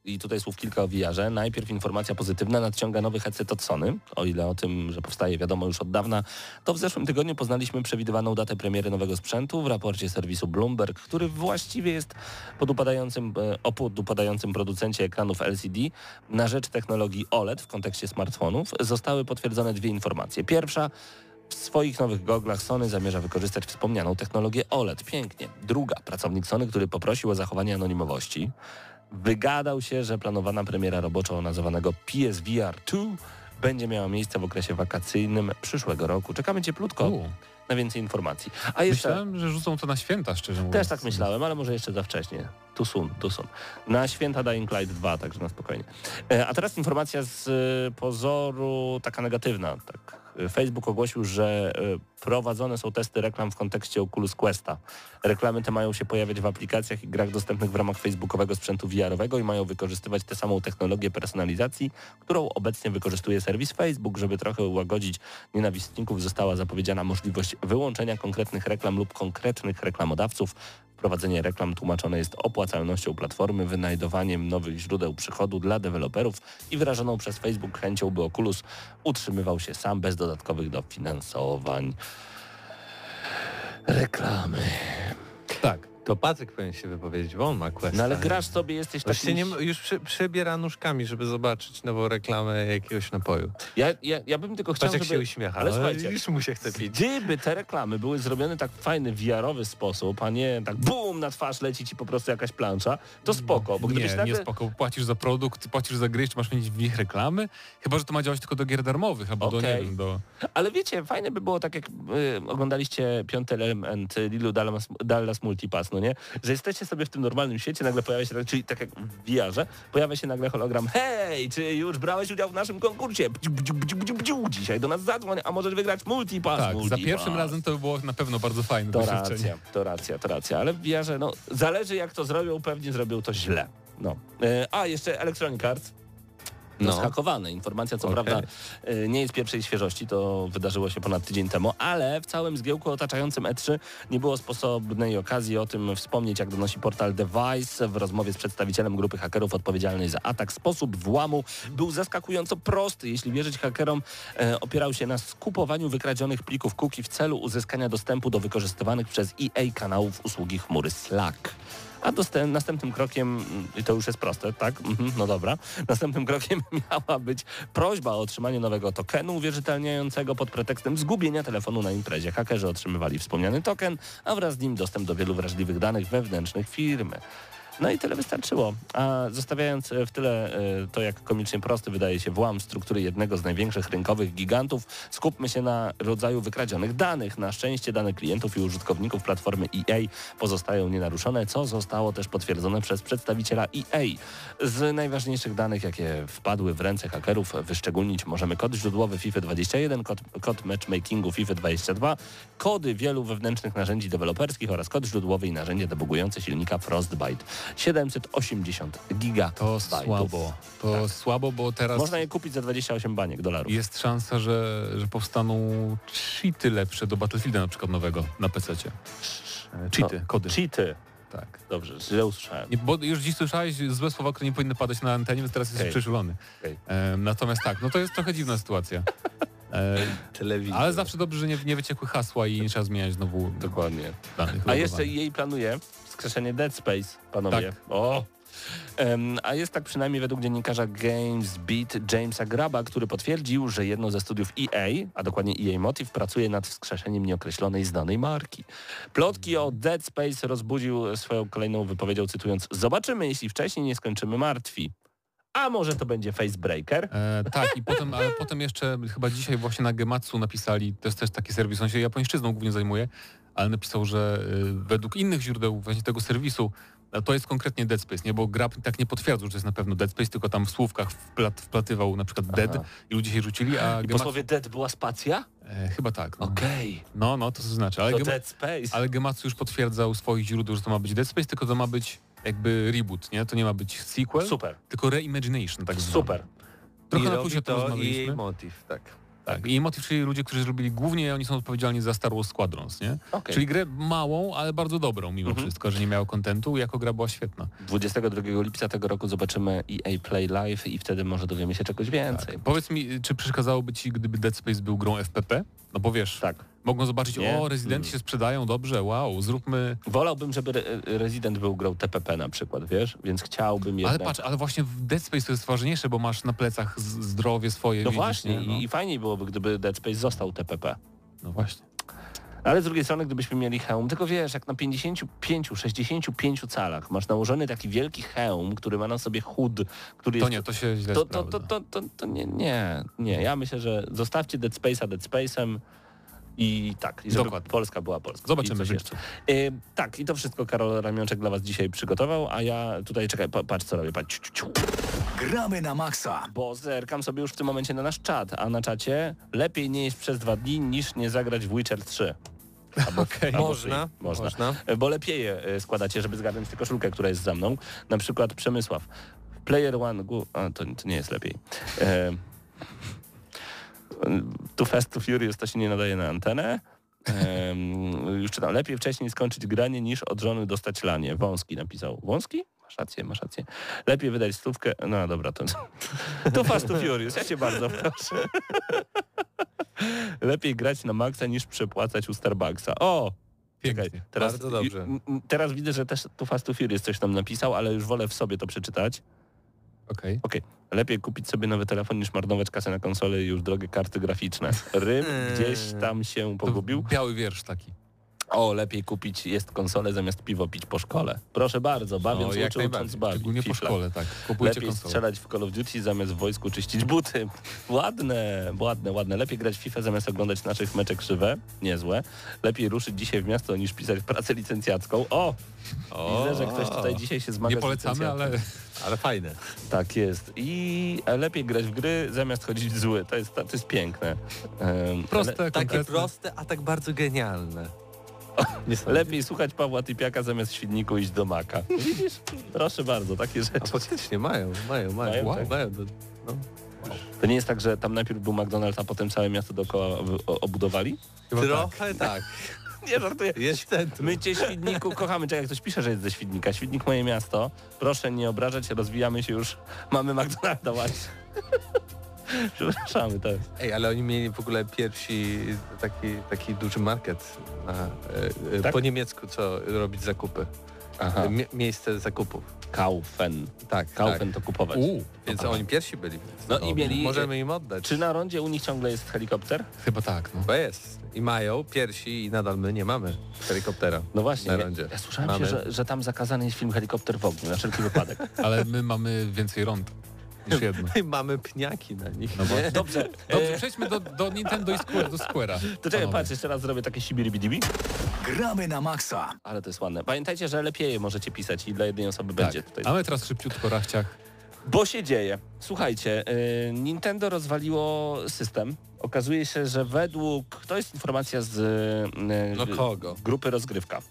I tutaj słów kilka o VR-ze. Najpierw informacja pozytywna, nadciąga nowy headset od Sony. O ile o tym, że powstaje wiadomo już od dawna, to w zeszłym tygodniu poznaliśmy przewidywaną datę premiery nowego sprzętu w raporcie serwisu Bloomberg, który właściwie jest podupadającym, e, o podupadającym producencie ekranów LCD na rzecz technologii OLED w kontekście smartfonów zostały potwierdzone dwie informacje. Pierwsza, w swoich nowych goglach Sony zamierza wykorzystać wspomnianą technologię OLED. Pięknie. Druga, pracownik Sony, który poprosił o zachowanie anonimowości, wygadał się, że planowana premiera roboczo nazywanego PSVR 2 będzie miała miejsce w okresie wakacyjnym przyszłego roku. Czekamy cieplutko U, na więcej informacji. A jeszcze... myślałem, że rzucą to na święta, szczerze mówiąc. Też tak myślałem, ale może jeszcze za wcześnie. Too soon, too soon. Na święta Dying Light 2, także na spokojnie. E, A teraz informacja z e, pozoru taka negatywna. Tak. Facebook ogłosił, że e, prowadzone są testy reklam w kontekście Oculus Questa. Reklamy te mają się pojawiać w aplikacjach i grach dostępnych w ramach facebookowego sprzętu VR-owego i mają wykorzystywać tę samą technologię personalizacji, którą obecnie wykorzystuje serwis Facebook. Żeby trochę ułagodzić nienawistników, została zapowiedziana możliwość wyłączenia konkretnych reklam lub konkretnych reklamodawców. Wprowadzenie reklam tłumaczone jest opłacalnością platformy, wynajdowaniem nowych źródeł przychodu dla deweloperów i wyrażoną przez Facebook chęcią, by Oculus utrzymywał się sam bez dodatkowych dofinansowań. Reklamy. Tak. To Patryk powinien się wypowiedzieć, bo on ma quest. No ale grasz sobie, jesteś taki... Właśnie nie, już przy, przybiera nóżkami, żeby zobaczyć nową reklamę jakiegoś napoju. Ja, ja, ja bym tylko chciał, Patrz żeby... się uśmiecha. Ale no, słuchajcie, Już mu się chce pić. Gdyby te reklamy były zrobione tak w fajny, VR-owy sposób, a nie tak bum, na twarz leci ci po prostu jakaś plansza, to spoko, bo gdybyś nie, nagle... nie spoko, płacisz za produkt, płacisz za gry, czy masz mieć w nich reklamy? Chyba, że to ma działać tylko do gier darmowych, albo do, nie wiem, do... Ale wiecie, fajne by było tak jak y, oglądaliście piąty element Lilu Dallas, Dallas Multipass. No nie? Że jesteście sobie w tym normalnym świecie, nagle pojawia się, czyli tak jak w VR-ze, pojawia się nagle hologram, hej, czy już brałeś udział w naszym konkursie? Bdziu, bdziu, bdziu, bdziu, bdziu. Dzisiaj do nas zadzwoń, a możesz wygrać multipass, Tak, za multipass. pierwszym razem to by było na pewno bardzo fajne To racja, to racja, to racja, ale w VR-ze, no, zależy jak to zrobią, pewnie zrobią to źle. No. E, a, jeszcze Electronic Arts. No. Zhakowane. Informacja co Okej. prawda e, nie jest pierwszej świeżości, to wydarzyło się ponad tydzień temu, ale w całym zgiełku otaczającym E3 nie było sposobnej okazji o tym wspomnieć, jak donosi portal Device w rozmowie z przedstawicielem grupy hakerów odpowiedzialnej za atak. Sposób włamu był zaskakująco prosty. Jeśli wierzyć hakerom, e, opierał się na skupowaniu wykradzionych plików cookie w celu uzyskania dostępu do wykorzystywanych przez EA kanałów usługi chmury Slack. A następnym krokiem, mm, i to już jest proste, tak? Mhm, no dobra. Następnym krokiem miała być prośba o otrzymanie nowego tokenu uwierzytelniającego pod pretekstem zgubienia telefonu na imprezie. Hakerzy otrzymywali wspomniany token, a wraz z nim dostęp do wielu wrażliwych danych wewnętrznych firmy. No i tyle wystarczyło. A zostawiając e, w tyle e, to, jak komicznie prosty wydaje się włam struktury jednego z największych rynkowych gigantów, skupmy się na rodzaju wykradzionych danych. Na szczęście dane klientów i użytkowników platformy EA pozostają nienaruszone, co zostało też potwierdzone przez przedstawiciela EA. Z najważniejszych danych, jakie wpadły w ręce hakerów, wyszczególnić możemy kod źródłowy FIFA 21, kod, kod matchmakingu FIFA 22, kody wielu wewnętrznych narzędzi deweloperskich oraz kod źródłowy i narzędzie debugujące silnika Frostbite. 780 giga. To słabo. To słabo, bo teraz Można je kupić za 28 baniek dolarów. jest szansa, że, że powstaną cheaty lepsze do Battlefielda na przykład nowego na PC-cie. Cheaty, No, kody. Cheaty. Tak. Dobrze, źle usłyszałem. Nie, bo już dziś słyszałeś złe słowa, które nie powinny padać na antenie, więc teraz jesteś Okej. przeszulony. Okej. E, natomiast tak, no to jest trochę dziwna sytuacja. E, Telewizja. ale zawsze dobrze, że nie, nie wyciekły hasła i nie trzeba zmieniać znowu Dokładnie. danych. A jeszcze jej planuje wskrzeszenie Dead Space, panowie. Tak. O! A jest tak przynajmniej według dziennikarza Games Beat Jamesa Graba, który potwierdził, że jedno ze studiów EA, a dokładnie EA Motive, pracuje nad wskrzeszeniem nieokreślonej znanej marki. Plotki o Dead Space rozbudził swoją kolejną wypowiedzią, cytując Zobaczymy, jeśli wcześniej nie skończymy martwi. A może to będzie Facebreaker? E, tak, i potem, ale potem jeszcze chyba dzisiaj właśnie na Gematsu napisali, to jest też taki serwis, on się japońszczyzną głównie zajmuje, ale napisał, że y, według innych źródeł właśnie tego serwisu to jest konkretnie Dead Space, nie? Bo gra tak nie potwierdził, że to jest na pewno Dead Space, tylko tam w słówkach wplat, wplatywał na przykład Dead Aha. i ludzie się rzucili, a I po słowie Dead była spacja? E, chyba tak. No. Okej. no, no, to znaczy, ale, To. Dead Space. ale Gematsu już potwierdzał swoich źródeł, że to ma być Dead Space, tylko to ma być jakby reboot, nie? To nie ma być sequel, Super, tylko reimagination tak zwane. super. Trochę I na robi to jej motyw, tak. Tak, i Motive, czyli ludzie, którzy zrobili głównie, oni są odpowiedzialni za Star Wars Squadrons, nie? Okej. Czyli grę małą, ale bardzo dobrą mimo Mhm. wszystko, że nie miało kontentu, jako gra była świetna. 22 lipca tego roku zobaczymy EA Play Live i wtedy może dowiemy się czegoś więcej. Tak. Powiedz mi, czy przeszkadzałoby ci, gdyby Dead Space był grą FPP? No bo wiesz, Tak. Mogą zobaczyć, Nie? o, rezydenci Mm. się sprzedają, dobrze, wow, zróbmy... Wolałbym, żeby Re- Resident był grą TPP na przykład, wiesz? Więc chciałbym jednak... Ale patrz, ale właśnie w Dead Space to jest ważniejsze, bo masz na plecach zdrowie swoje, No widzisz, właśnie nie? No. i, fajniej byłoby, gdyby Dead Space został TPP. no właśnie. Ale z drugiej strony, gdybyśmy mieli hełm, tylko wiesz, jak na 55-65 calach masz nałożony taki wielki hełm, który ma na sobie chód, który To jest... nie, to się źle to, to, to, to, to, to nie, nie, nie. Ja myślę, że zostawcie Dead Space'a Dead Space'em i tak, i żeby Dokładnie. Polska była Polska. Zobaczymy jeszcze. Y, tak, i to wszystko Karol Ramionczek dla Was dzisiaj przygotował, a ja tutaj, czekaj, pa, patrz co robię, patrz. Ciu, ciu, ciu. Gramy na maksa. Bo zerkam sobie już w tym momencie na nasz czat, a na czacie lepiej nie jeść przez dwa dni niż nie zagrać w Witcher 3. Albo, Okej. albo Można, free. Można. można. Bo lepieje e, składacie, żeby zgarnąć tę koszulkę, która jest za mną. Na przykład Przemysław. Player One... Gu... A, to, to nie jest lepiej. E, Too Fast, Too Furious to się nie nadaje na antenę. Em, już czytam. Lepiej wcześniej skończyć granie niż od żony dostać lanie. Wąski napisał. Wąski? Masz rację, masz rację. Lepiej wydać stówkę. No dobra, to... Too Fast, Too Furious. Ja cię bardzo proszę. Lepiej grać na maksa niż przepłacać u Starbucksa. O! Pięknie. Czekaj, teraz, Bardzo dobrze. teraz widzę, że też tu Fast to Furious coś tam napisał, ale już wolę w sobie to przeczytać. Okej. Okej, lepiej kupić sobie nowy telefon niż marnować kasę na konsolę i już drogie karty graficzne. Rym Eee. gdzieś tam się To pogubił. Biały wiersz taki. O, lepiej kupić jest konsolę zamiast piwo pić po szkole. Proszę bardzo, bawiąc O, uczy, najbardziej. ucząc bawi. Szczególnie po szkole, tak. Kupujcie Lepiej konsolę. strzelać w Call of Duty zamiast w wojsku czyścić buty. Ładne, ładne, ładne. Lepiej grać w FIFA zamiast oglądać naszych meczek krzywe. Niezłe. Lepiej ruszyć dzisiaj w miasto niż pisać pracę licencjacką. O! Widzę, że ktoś tutaj dzisiaj się zmaga Nie polecamy, ale Ale fajne. Tak jest. I lepiej grać w gry zamiast chodzić w zły. To jest, to jest piękne. Proste, Takie konkretne. proste, a tak bardzo genialne. Lepiej słuchać Pawła Typiaka zamiast świdniku iść do Maka. Widzisz? Proszę bardzo, takie A rzeczy. faktycznie mają, mają, mają. Mają, tak? mają do, no. To nie jest tak, że tam najpierw był McDonald's, a potem całe miasto dookoła obudowali? Trochę tak. Nie, żartuję. Jest centrum. My cię Świdniku kochamy. Czekaj, jak ktoś pisze, że jest ze Świdnika. Świdnik moje miasto. Proszę nie obrażać, rozwijamy się już. Mamy McDonalda właśnie. Przepraszamy, tak. Ej, ale oni mieli w ogóle pierwsi taki, taki duży market na, e, e, Tak? po niemiecku, co robić zakupy. Aha. Mie miejsce zakupów. Kaufen. Tak, Kaufen tak. to kupować. U, Więc oni pierwsi byli. No i mieli- Możemy im oddać. Czy na rondzie u nich ciągle jest helikopter? chyba tak, no. Bo jest. I mają pierwsi i nadal my nie mamy helikoptera. No właśnie. Na Ja, rondzie. ja słyszałem Mamy. się, że, że tam zakazany jest film Helikopter w ogniu, na wszelki wypadek. Ale my mamy więcej rąd niż jedno. Mamy pniaki na nich. No bo... Dobrze. Dobrze, przejdźmy do, do Nintendo i Square, do Square'a. to czekaj, patrz, jeszcze raz zrobię takie sibiribidibi. Gramy na maksa. Ale to jest ładne. Pamiętajcie, że lepiej możecie pisać i dla jednej osoby Tak. będzie tutaj. A my teraz szybciutko rachciach. Bo się dzieje. Słuchajcie, y, Nintendo rozwaliło system. Okazuje się, że według, to jest informacja z y, No kogo? grupy rozgrywka.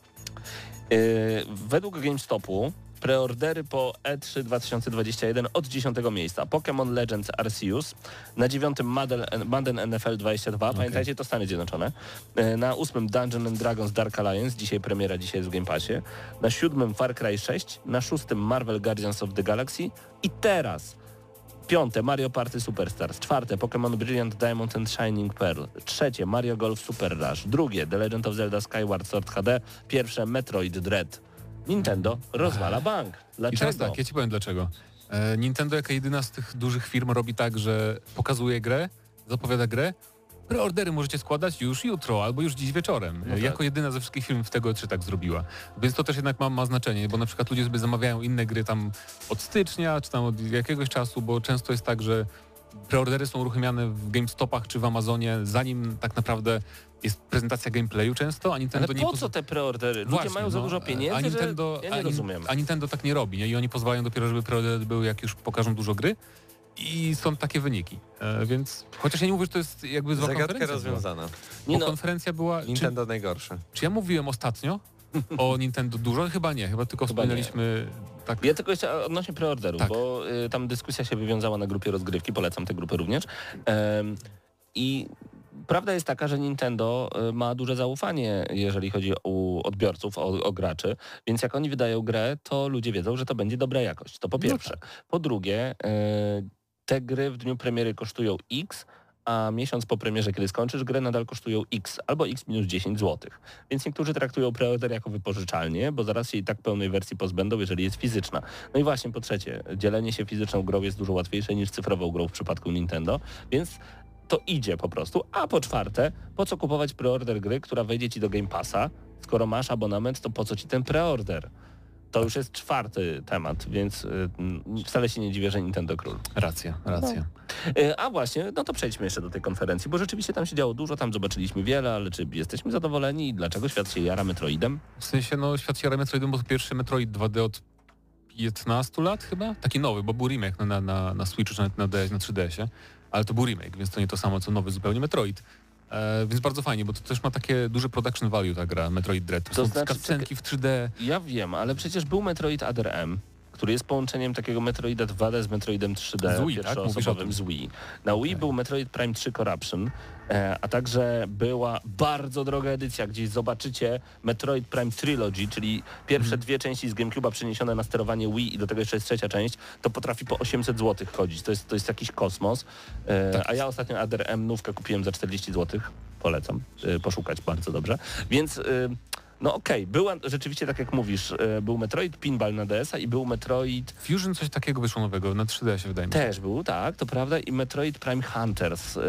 Y, według GameStopu preordery po E E3 2021 od 10 miejsca. Pokémon Legends Arceus, na 9 Madden, Madden NFL 22, pamiętajcie to Stany Zjednoczone, Y, na 8 Dungeon and Dragons Dark Alliance, dzisiaj premiera, dzisiaj jest w Game Passie, na 7 Far Cry 6, na 6 Marvel Guardians of the Galaxy i teraz Piąte Mario Party Superstars. Czwarte Pokémon Brilliant Diamond and Shining Pearl. Trzecie Mario Golf Super Rush. Drugie The Legend of Zelda Skyward Sword HD. Pierwsze Metroid Dread. Nintendo rozwala bank. I teraz Dlaczego? tak, ja ci powiem dlaczego. E, Nintendo jako jedyna z tych dużych firm robi tak, że pokazuje grę, zapowiada grę, preordery możecie składać już jutro albo już dziś wieczorem. No tak. Jako jedyna ze wszystkich firm w tego czy tak zrobiła. Więc to też jednak ma, ma znaczenie, bo na przykład ludzie sobie zamawiają inne gry tam od stycznia, czy tam od jakiegoś czasu, bo często jest tak, że preordery są uruchamiane w GameStopach czy w Amazonie, zanim tak naprawdę jest prezentacja gameplayu często, a Nintendo Ale nie po co te preordery? Ludzie Właśnie, mają za no, dużo pieniędzy, a Nintendo, że ja nie a, rozumiem. a Nintendo tak nie robi nie? i oni pozwalają dopiero, żeby preordery były jak już pokażą dużo gry i są takie wyniki. E, więc chociaż ja nie mówię, że to jest jakby zła Zagadka konferencja była, rozwiązana. Nie bo no, konferencja była... Czy, Nintendo najgorsze. czy ja mówiłem ostatnio o Nintendo dużo? Chyba nie, chyba tylko Chyba wspominaliśmy tak... Ja tylko jeszcze odnośnie preorderów, Tak. bo y, tam dyskusja się wywiązała na grupie rozgrywki, polecam tę grupę również. I prawda jest taka, że Nintendo y, ma duże zaufanie, jeżeli chodzi o odbiorców, o, o graczy, więc jak oni wydają grę, to ludzie wiedzą, że to będzie dobra jakość. To po No pierwsze. Po drugie, y, te gry w dniu premiery kosztują X, a miesiąc po premierze, kiedy skończysz grę, nadal kosztują X albo X minus 10 zł. Więc niektórzy traktują preorder jako wypożyczalnię, bo zaraz się i tak pełnej wersji pozbędą, jeżeli jest fizyczna. No i właśnie po trzecie, dzielenie się fizyczną grą jest dużo łatwiejsze niż cyfrową grą w przypadku Nintendo, więc to idzie po prostu. A po czwarte, po co kupować preorder gry, która wejdzie ci do Game Passa? Skoro masz abonament, to po co ci ten preorder? To już jest czwarty temat, więc y, wcale się nie dziwię, że Nintendo król. Racja, racja. Y, A właśnie, no to przejdźmy jeszcze do tej konferencji, bo rzeczywiście tam się działo dużo, tam zobaczyliśmy wiele, ale czy jesteśmy zadowoleni i dlaczego świat się jara Metroidem? W sensie, no, świat się jara Metroidem, bo to pierwszy Metroid 2D od 15 lat chyba? Taki nowy, bo był remake na, na, na, na Switchu czy na, na, DS, na 3DS-ie, ale to był remake, więc to nie to samo, co nowy zupełnie Metroid. E, więc bardzo fajnie, bo to też ma takie duże production value ta gra, Metroid Dread. To, To są znaczy, w 3D. Ja wiem, ale przecież był Metroid Other M, który jest połączeniem takiego Metroida 2D z Metroidem 3D Z Wii, tak? Pierwszoosobowym tym. z Wii. Na Wii był Metroid Prime 3 Corruption, e, a także była bardzo droga edycja, gdzie zobaczycie Metroid Prime Trilogy, czyli pierwsze Mhm. dwie części z GameCube'a przeniesione na sterowanie Wii i do tego jeszcze jest trzecia część, to potrafi po 800 zł chodzić. To jest, to jest jakiś kosmos. E, Tak a ja ostatnio Other M nówkę kupiłem za 40 zł. Polecam e, poszukać bardzo dobrze. Więc... No okej, była rzeczywiście tak jak mówisz, e, był Metroid Pinball na DS-a i był Metroid Fusion coś takiego wyszło nowego, na 3D się wydaje mi się. też był, tak, to prawda, i Metroid Prime Hunters. e,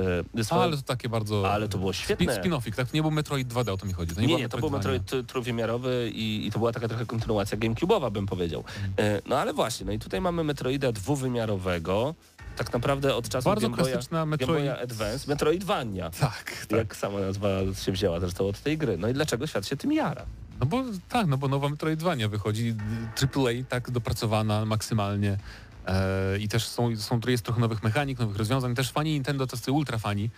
ale to takie bardzo... ale to było świetne. Spin- Spin-offik, tak? To nie był Metroid 2D, o to mi chodzi. To nie, Nie, nie, to był. Metroid tr- trójwymiarowy i, i to była taka trochę kontynuacja GameCube'owa, bym powiedział. Mhm. E, No ale właśnie, no i tutaj mamy Metroida dwuwymiarowego, tak naprawdę od czasu Bardzo Game klasyczna Game Metroid... Boya Advance, Metroidvania. Tak, tak. Jak sama nazwa się wzięła zresztą od tej gry. No i dlaczego świat się tym jara? No bo tak, no bo nowa Metroidvania wychodzi, AAA tak dopracowana maksymalnie e, i też są, są, jest trochę nowych mechanik, nowych rozwiązań. Też fani Nintendo, tacy ultra fani,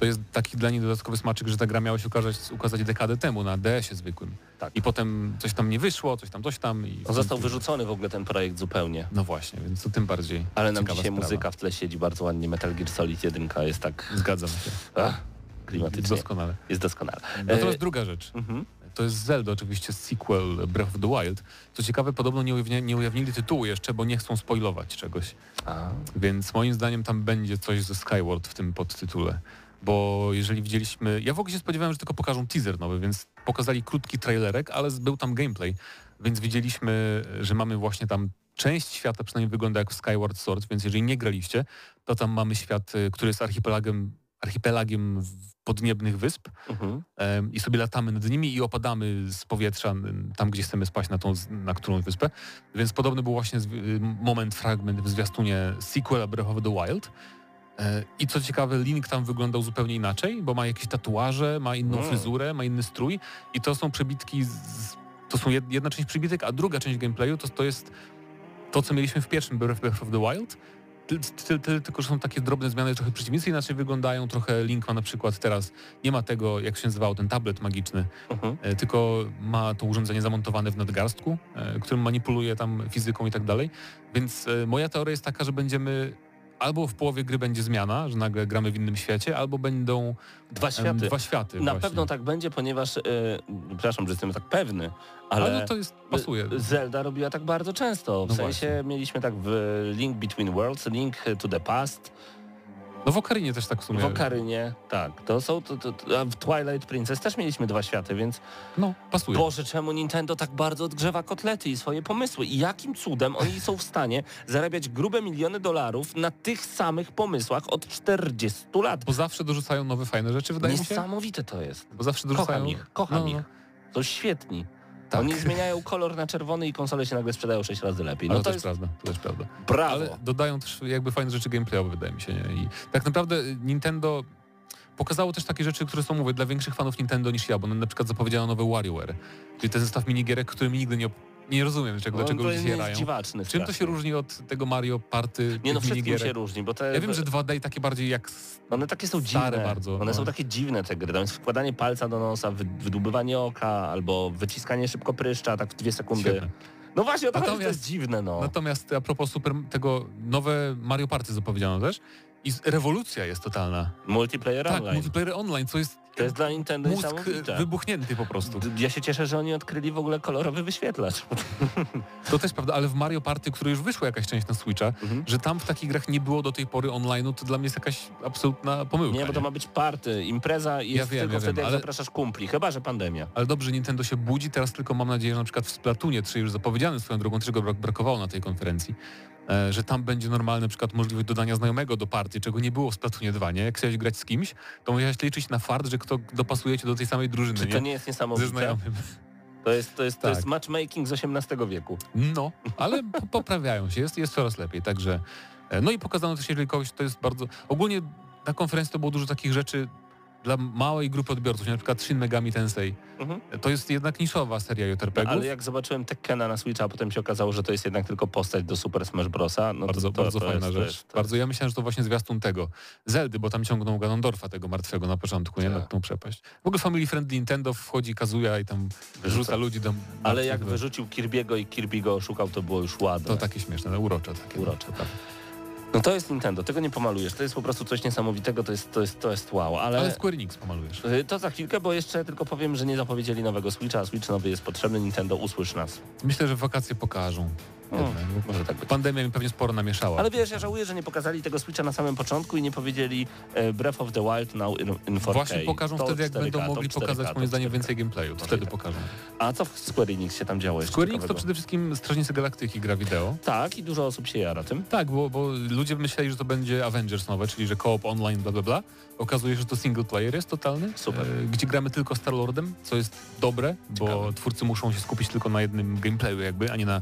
to jest taki dla nich dodatkowy smaczek, że ta gra miała się ukazać, ukazać dekadę temu na DS-ie zwykłym. Tak. I potem coś tam nie wyszło, coś tam, coś tam. I On został wyrzucony w ogóle ten projekt zupełnie. No właśnie, więc to tym bardziej Ale nam dzisiaj sprawa. muzyka w tle siedzi bardzo ładnie. Metal Gear Solid 1 jest tak Zgadzam się. ach, klimatycznie. Doskonale. Jest doskonale. Natomiast E, druga rzecz. mhm. To jest Zelda, oczywiście sequel Breath of the Wild. Co ciekawe, podobno nie, ujawnia, nie ujawnili tytułu jeszcze, bo nie chcą spoilować czegoś. A, Więc moim zdaniem tam będzie coś ze Skyward w tym podtytule. Bo jeżeli widzieliśmy... Ja w ogóle się spodziewałem, że tylko pokażą teaser nowy, więc pokazali krótki trailerek, ale był tam gameplay. Więc widzieliśmy, że mamy właśnie tam część świata, przynajmniej wygląda jak w Skyward Sword, więc jeżeli nie graliście, to tam mamy świat, y, który jest archipelagiem, archipelagiem podniebnych wysp mhm. i sobie latamy nad nimi i opadamy z powietrza tam, gdzie chcemy spaść na tą, na którąś wyspę. Więc podobny był właśnie y, moment, fragment w zwiastunie sequela Breath of the Wild. E, I co ciekawe, Link tam wyglądał zupełnie inaczej, bo ma jakieś tatuaże, ma inną Mm. fryzurę, ma inny strój i to są przebitki, z, to są jed- jedna część przebitek, a druga część gameplayu to, to jest to, co mieliśmy w pierwszym Breath of the Wild, ty, ty, ty, tylko że są takie drobne zmiany, trochę przeciwnicy inaczej wyglądają, trochę Link ma na przykład teraz, nie ma tego, jak się nazywał, ten tablet magiczny, Mhm. e, tylko ma to urządzenie zamontowane w nadgarstku, e, którym manipuluje tam fizyką i tak dalej. Więc moja teoria jest taka, że będziemy albo w połowie gry będzie zmiana, że nagle gramy w innym świecie, albo będą Dwa em, światy. dwa światy. Na właśnie. pewno tak będzie, ponieważ, e, przepraszam, że jestem tak pewny, ale, Ale no to jest, pasuje. Zelda robiła tak bardzo często. W No sensie właśnie. mieliśmy tak w Link Between Worlds, Link to the Past, No w Okarinie też tak w sumie. w Okarynie, tak. To są, to, to, to, w Twilight Princess też mieliśmy dwa światy, więc No, pasuje. Boże, czemu Nintendo tak bardzo odgrzewa kotlety i swoje pomysły? I jakim cudem oni są w stanie zarabiać grube miliony dolarów na tych samych pomysłach od 40 lat? Bo zawsze dorzucają nowe, fajne rzeczy, wydaje mi się. Niesamowite to jest. Bo zawsze dorzucają... Kocham ich, kocham No, no. ich. To świetni. Tak. Oni zmieniają kolor na czerwony i konsole się nagle sprzedają 6 razy lepiej. Ale No to, to jest jest prawda, to też prawda. brawo. Ale dodają też jakby fajne rzeczy gameplayowe, wydaje mi się. Nie? I tak naprawdę Nintendo pokazało też takie rzeczy, które są, mówię, dla większych fanów Nintendo niż ja, bo na przykład zapowiedziano nowy WarioWare, czyli ten zestaw minigierek, który mi nigdy nie... Nie rozumiem, dlaczego, No, dlaczego to ludzie się jarają. dziwaczny Czym to się różni od tego Mario Party, Nie no, wszystkim minigierek? się różni, bo te... Ja wiem, że 2D i takie bardziej jak... s- One takie są stare dziwne. bardzo, One no. są takie dziwne te gry. Tam jest wkładanie palca do nosa, wy- wydłubywanie oka albo wyciskanie szybko pryszcza, tak w dwie sekundy. Świetne. No właśnie, o to chodzi, to Natomiast- jest dziwne, no. Natomiast a propos super, tego nowe Mario Party zapowiedziano też i rewolucja jest totalna. Multiplayer Tak, online. multiplayer online, co jest To jest dla Nintendo mózg niesamowite. wybuchnięty po prostu. Ja się cieszę, że oni odkryli w ogóle kolorowy wyświetlacz. To też prawda, ale w Mario Party, które już wyszło jakaś część na Switcha, Mhm. że tam w takich grach nie było do tej pory online'u, to dla mnie jest jakaś absolutna pomyłka. Nie, bo to ma być party, impreza i jest wiem, tylko ja wtedy, wiem, jak ale- zapraszasz kumpli. Chyba, że pandemia. Ale dobrze, Nintendo się budzi, teraz tylko mam nadzieję, że na przykład w Splatunie 3 już zapowiedzianym swoją drogą, czego brak- brakowało na tej konferencji, że tam będzie normalna na przykład możliwość dodania znajomego do partii, czego nie było w Splatunie 2, nie? Jak chciałeś grać z kimś, to musiałeś liczyć na fart, że kto dopasuje cię do tej samej drużyny, Czy to nie? nie jest Ze niesamowite? znajomym. To jest, to jest, to Tak. jest matchmaking z XVIII wieku. No, ale po- poprawiają się, jest, jest coraz lepiej, także... e, No i pokazano też, jeżeli kogoś to jest bardzo... Ogólnie na konferencji to było dużo takich rzeczy dla małej grupy odbiorców, na przykład Shin Megami Tensei. Mhm. To jest jednak niszowa seria JRPG-ów. Ale jak zobaczyłem Tekkena na Switcha, a potem się okazało, że to jest jednak tylko postać do Super Smash Brosa, no bardzo, to, to, bardzo to fajna jest, rzecz. jest- bardzo, ja myślałem, że to właśnie zwiastun tego. Zeldy, bo tam ciągną Ganondorfa, tego martwego na początku, nie? Na Tak. tą przepaść. W ogóle Family Friendly Nintendo wchodzi Kazuya i tam wyrzuca ludzi do... Ale jak wyrzucił Kirby'ego i Kirby go oszukał, to było już ładne. To takie śmieszne, no, urocze takie. Urocze, tak. No to jest Nintendo, tego nie pomalujesz. To jest po prostu coś niesamowitego, to jest, to jest, to jest wow. Ale, Ale Square Enix pomalujesz. Y, to za chwilkę, bo jeszcze tylko powiem, że nie zapowiedzieli nowego Switcha, a Switch nowy jest potrzebny. Nintendo, usłysz nas. Myślę, że wakacje pokażą. No, może tak być. Pandemia mi pewnie sporo namieszała. Ale wiesz, ja żałuję, że nie pokazali tego Switcha na samym początku i nie powiedzieli e, Breath of the Wild now in, in 4K. Właśnie pokażą To wtedy, jak 4K, będą mogli 4K, pokazać moim zdaniem 4K. więcej gameplayów. Może Wtedy tak. pokażą. A co w Square Enix się tam działo jeszcze Square Enix to przede wszystkim Strażnicy Galaktyki gra wideo. Tak, i dużo osób się jara tym. Tak, bo, bo ludzie myśleli, że to będzie Avengers nowe, czyli że co-op online, bla bla bla. Okazuje się, że to single player jest totalny, Super. e, gdzie gramy tylko Star-Lordem, co jest dobre, bo Ciekawe. twórcy muszą się skupić tylko na jednym gameplayu jakby, a nie na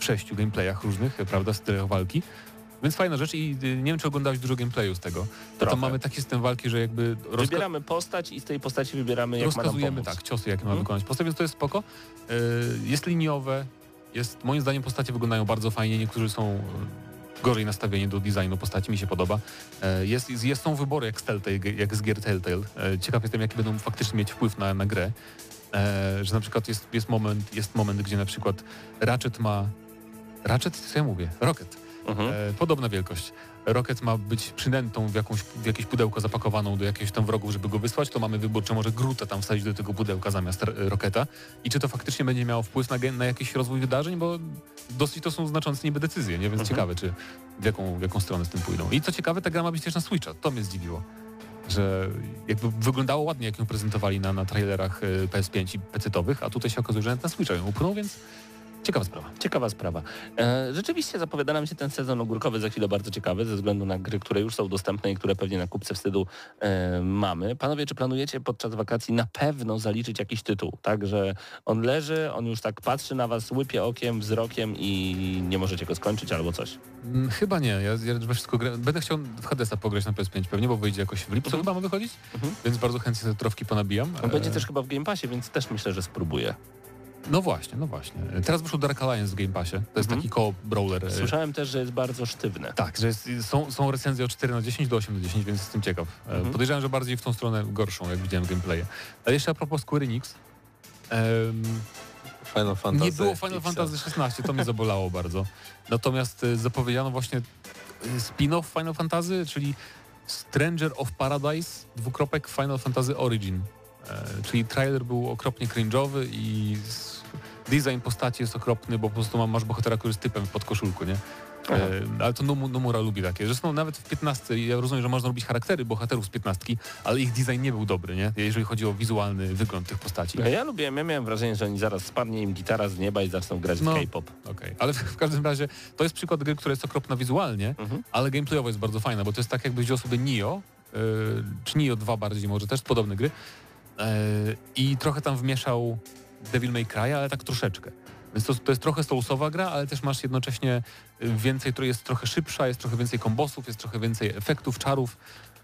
sześciu gameplayach różnych, e, prawda, stylach walki. Więc fajna rzecz i y, nie wiem, czy oglądałeś dużo gameplayu z tego. To Trochę. tam mamy taki system walki, że jakby rozka- Wybieramy postać i z tej postaci wybieramy, jak rozkazujemy tak, ciosy, jakie ma Mhm. wykonać postać, więc to jest spoko. E, Jest liniowe, jest, moim zdaniem postacie wyglądają bardzo fajnie, niektórzy są e, gorzej nastawieni do designu postaci, mi się podoba. Jest, jest, są wybory jak z, Telltale, jak z gier Telltale. Ciekaw jestem, jaki będą faktycznie mieć wpływ na, na grę. Że na przykład jest, jest, moment, jest moment, gdzie na przykład Ratchet ma... Ratchet? Co ja mówię? Rocket. Mhm. E, podobna wielkość. Rocket ma być przynętą w, jakąś, w jakieś pudełko zapakowaną do jakiegoś tam wrogów, żeby go wysłać, to mamy wybór, czy może Gruta tam wsadzić do tego pudełka zamiast Roketa i czy to faktycznie będzie miało wpływ na, na jakiś rozwój wydarzeń, bo dosyć to są znaczące niby decyzje, nie? Więc Mhm. ciekawe, czy w jaką, w jaką stronę z tym pójdą. I co ciekawe, ta gra ma być też na Switcha, to mnie zdziwiło. Że jakby wyglądało ładnie, jak ją prezentowali na, na trailerach e, PS5 i PC-towych, a tutaj się okazuje, że na Switcha ją upchnął, więc ciekawa sprawa. Ciekawa sprawa. E, rzeczywiście zapowiada nam się ten sezon ogórkowy za chwilę bardzo ciekawy, ze względu na gry, które już są dostępne i które pewnie na kupce wstydu e, mamy. Panowie, czy planujecie podczas wakacji na pewno zaliczyć jakiś tytuł? Tak, że on leży, on już tak patrzy na was, łypie okiem, wzrokiem i nie możecie go skończyć albo coś. Mm, Chyba nie, ja, ja wszystko gra... Będę chciał w Hadesa pograć na PS5 pewnie, bo wyjdzie jakoś w lipcu Mhm. chyba ma wychodzić, Mhm. więc bardzo chętnie te trofki ponabijam. On będzie E, też chyba w Game Passie, więc też myślę, że spróbuję. No właśnie, no właśnie. Teraz wyszł Dark Alliance w Game Passie, to jest Mhm. taki co brawler. e, Słyszałem też, że jest bardzo sztywne. Tak, że jest, są, są recenzje od 4 na 10 do 8 na 10, więc jestem ciekaw. E, Mhm. Podejrzewam, że bardziej w tą stronę gorszą, jak widziałem gameplaye. Ale jeszcze a propos Square Enix, em, Final Fantasy. nie było Final. Fantasy XVI, to mnie zabolało bardzo. Natomiast e, zapowiedziano właśnie spin-off Final Fantasy, czyli Stranger of Paradise, dwukropek Final Fantasy Origin. E, czyli trailer był okropnie cringe'owy i design postaci jest okropny, bo po prostu ma- masz bohatera, który jest typem w podkoszulku, nie? Aha. E, ale to Nomu, Nomura lubi takie. Zresztą nawet w 15, ja rozumiem, że można robić charaktery bohaterów z 15, ale ich design nie był dobry, nie? Jeżeli chodzi o wizualny wygląd tych postaci. Ja lubiłem, ja miałem wrażenie, że oni zaraz spadnie im gitara z nieba i zaczną grać No. w K-pop. Okej, ale w, w każdym razie to jest przykład gry, która jest okropna wizualnie, Mhm. ale gameplayowo jest bardzo fajna, bo to jest tak jakby wziął sobie Nio, yy, czy Nio 2 bardziej może, też podobne gry i trochę tam wmieszał Devil May Cry, ale tak troszeczkę. Więc to, to jest trochę soulsowa gra, ale też masz jednocześnie y, więcej, jest trochę szybsza, jest trochę więcej kombosów, jest trochę więcej efektów, czarów,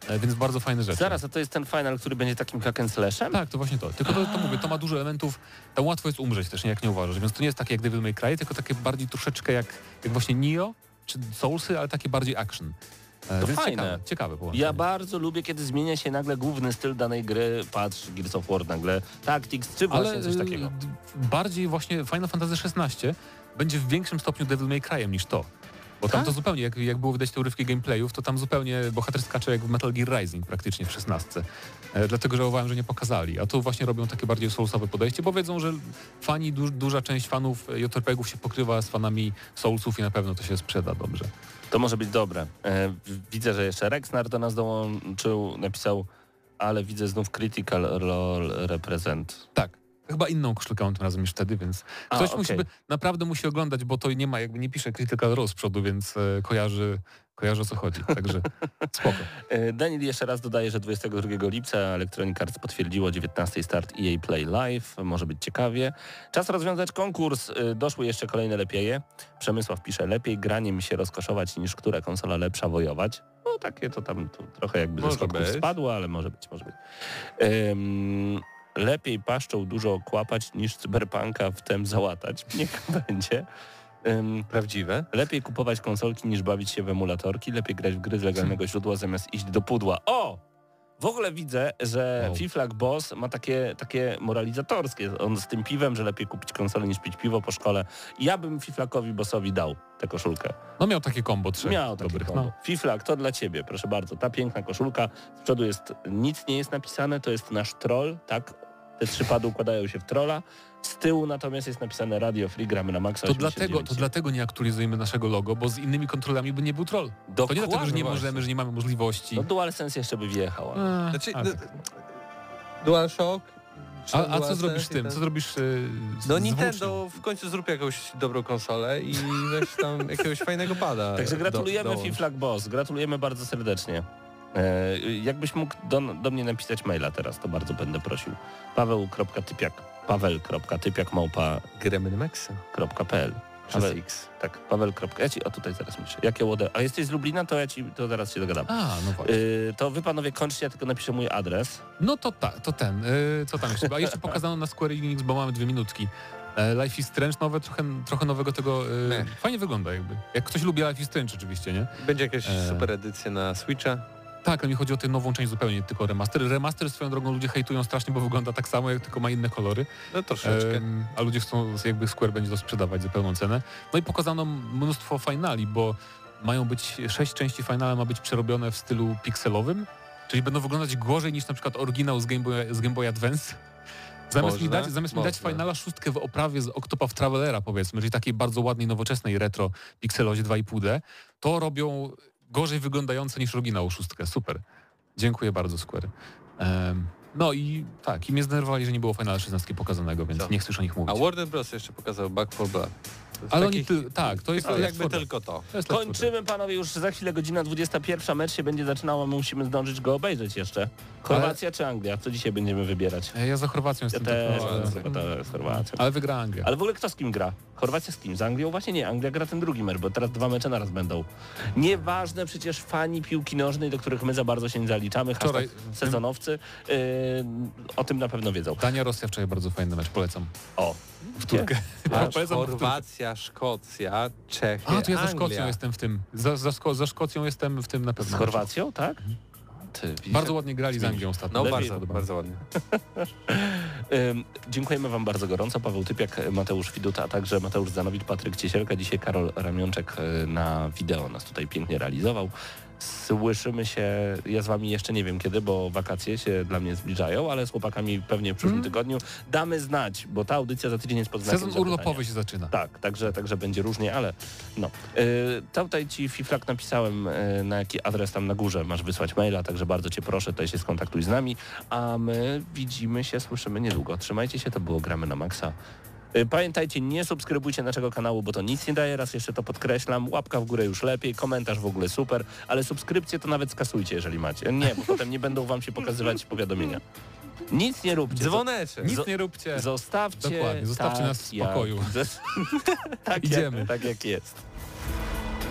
yy, więc bardzo fajne rzeczy. Zaraz, a to jest ten final, który będzie takim hack and slashem? Tak, to właśnie to. Tylko to, to mówię, to ma dużo elementów, tam łatwo jest umrzeć też, nie jak nie uważasz, więc to nie jest takie jak Devil May Cry, tylko takie bardziej troszeczkę jak, jak właśnie Neo czy Soulsy, ale takie bardziej action. E, To więc fajne. Ciekawe, ciekawe połączenie. Ja bardzo lubię, kiedy zmienia się nagle główny styl danej gry. Patrz, Gears of War nagle, Tactics, czy właśnie ale coś y, takiego. bardziej właśnie Final Fantasy XVI będzie w większym stopniu Devil May Cry'em niż to. Bo tam Tak? to zupełnie, jak, jak było widać te urywki gameplayów, to tam zupełnie bohater skacze jak w Metal Gear Rising praktycznie w 16. E, dlatego żałowałem, że nie pokazali. A tu właśnie robią takie bardziej soulsowe podejście, bo wiedzą, że fani, du, duża część fanów JRPG-ów się pokrywa z fanami Soulsów i na pewno to się sprzeda dobrze. To może być dobre. E, widzę, że jeszcze Rexnar do nas dołączył, napisał, ale widzę znów Critical Role Represent. Tak. Chyba inną koszulkę mam tym razem niż wtedy, więc A, ktoś okej. musi by, naprawdę musi oglądać, bo to nie ma, jakby nie pisze Critical Role z przodu, więc e, kojarzy, kojarzy o co chodzi. Także spoko. E, Daniel jeszcze raz dodaje, że 22 lipca Electronic Arts potwierdziło 19 start EA Play Live. Może być ciekawie. Czas rozwiązać konkurs. E, Doszły jeszcze kolejne lepieje. Przemysław pisze, lepiej graniem się rozkoszować niż która konsola lepsza wojować. No takie to tam to trochę jakby ze Może być. spadło, ale może być, może być. Em, lepiej paszczą dużo kłapać niż cyberpunka w tem załatać. Niech będzie. Em, Prawdziwe. Lepiej kupować konsolki niż bawić się w emulatorki. Lepiej grać w gry z legalnego źródła zamiast iść do pudła. O! W ogóle widzę, że Wow. Fiflak Boss ma takie, takie moralizatorskie. On z tym piwem, że lepiej kupić konsolę niż pić piwo po szkole. Ja bym Fiflakowi Bossowi dał tę koszulkę. No miał takie kombo trzech Miał takie dobrych. kombo. No. Fiflak, to dla ciebie, proszę bardzo. Ta piękna koszulka. Z przodu jest, nic nie jest napisane, to jest nasz troll, tak? Te trzy pady układają się w trolla. Z tyłu natomiast jest napisane Radio Free, gramy na maksa To 89. dlatego, to dlatego nie aktualizujemy naszego logo, bo z innymi kontrolami by nie był troll. To nie Dokładnie dlatego, że nie właśnie. możemy, że nie mamy możliwości. No DualSense jeszcze by wjechał. ale- Znaczy, a, no, tak. DualShock. a, a co zrobisz z tym? ten- Co zrobisz y, z, No Nintendo w końcu zrób jakąś dobrą konsolę i weź tam jakiegoś fajnego pada. Także gratulujemy do. Fiflak Boss, gratulujemy bardzo serdecznie. E, jakbyś mógł do, do mnie napisać maila teraz, to bardzo będę prosił. paweł.typiak paweł.typiak małpa Gramy na Maxa. .pl Przez Paweł, X. tak, paweł. Ja ci, o tutaj teraz myślę. Jakie łodę? A jesteś z Lublina, to ja ci, to zaraz się dogadam. A, no właśnie. Y, to wy panowie kończcie, ja tylko napiszę mój adres. No to tak, to ten. Y, co tam jeszcze? A jeszcze pokazano na Square Enix, bo mamy dwie minutki. Life is Strange nowe, trochę, trochę nowego tego. y, Nie. fajnie wygląda jakby. Jak ktoś lubi Life is Strange oczywiście, nie? Będzie jakaś E. super edycja na Switcha. Tak, ale mi chodzi o tę nową część zupełnie, nie tylko remaster. Remaster swoją drogą ludzie hejtują strasznie, bo wygląda tak samo, jak tylko ma inne kolory. No troszeczkę. Em, a ludzie chcą, jakby Square będzie to sprzedawać za pełną cenę. No i pokazano mnóstwo finali, bo mają być, sześć części finale ma być przerobione w stylu pikselowym, czyli będą wyglądać gorzej niż na przykład oryginał z Game Boy, z Game Boy Advance. Zamiast, mi Można? dać, zamiast mi dać finala szóstkę w oprawie z Octopath Travelera powiedzmy, czyli takiej bardzo ładnej, nowoczesnej retro pikselozie 2,5D, to robią gorzej wyglądające niż oryginał szóstkę. Super. Dziękuję bardzo Square. Em, no i tak, i mnie zdenerwowali, że nie było Finala 16 pokazanego, więc Co? nie chcesz o nich mówić. A Warner Bros. jeszcze pokazał Back for Blood. Ale taki- oni, ty, tak, to jest to jakby 4 Dead. tylko to. To jest Left 4 Dead. Kończymy panowie już za chwilę godzina 21. Mecz się będzie zaczynał, a my musimy zdążyć go obejrzeć jeszcze. Chorwacja czy Anglia? Co dzisiaj będziemy wybierać? E, Ja za Chorwacją Ja jestem. też, tylko, ale, ale... Chorwacja. ale wygra Anglia. Ale w ogóle kto z kim gra? Chorwacja z kim? Z Anglią? Właśnie nie, Anglia gra ten drugi mecz, bo teraz dwa mecze naraz będą. Nieważne przecież fani piłki nożnej, do których my za bardzo się nie zaliczamy, Wczoraj- sezonowcy, yy, o tym na pewno wiedzą. Dania, Rosja wczoraj bardzo fajny mecz, polecam. O, Wtórkę. Chorwacja, Szkocja, Czechy, A, to ja za Anglia. Szkocją jestem w tym. Za, za, Szko- za Szkocją jestem w tym na z pewno. Chorwacją, tak? Ty, widzisz? Bardzo ładnie grali z Anglią ostatnio. No Lepiej bardzo, bardzo ładnie. Ym, Dziękujemy Wam bardzo gorąco. Paweł Typiak, Mateusz Widuta, a także Mateusz Zanowicz, Patryk Ciesielka. Dzisiaj Karol Ramionczek y, na wideo nas tutaj pięknie realizował. Słyszymy się, ja z Wami jeszcze nie wiem kiedy, bo wakacje się dla mnie zbliżają, ale z chłopakami pewnie w przyszłym tygodniu damy znać, bo ta audycja za tydzień jest pod znakiem Sezon urlopowy się zaczyna. Tak, także, także będzie różnie, ale no. Yy, tutaj Ci Fiflak napisałem, yy, na jaki adres tam na górze masz wysłać maila, także bardzo Cię proszę, tutaj się skontaktuj z nami, a my widzimy się, słyszymy niedługo. Trzymajcie się, to było Gramy na Maxa. Yy, Pamiętajcie, nie subskrybujcie naszego kanału, bo to nic nie daje, raz jeszcze to podkreślam. Łapka w górę już lepiej, komentarz w ogóle super, ale subskrypcję to nawet skasujcie, jeżeli macie. Nie, bo potem nie będą Wam się pokazywać powiadomienia. Nic nie róbcie. Dzwoneczek. Nic nie róbcie. Zostawcie, Dokładnie, zostawcie tak, nas w jak- spokoju. tak, Idziemy. Jak, tak jak jest.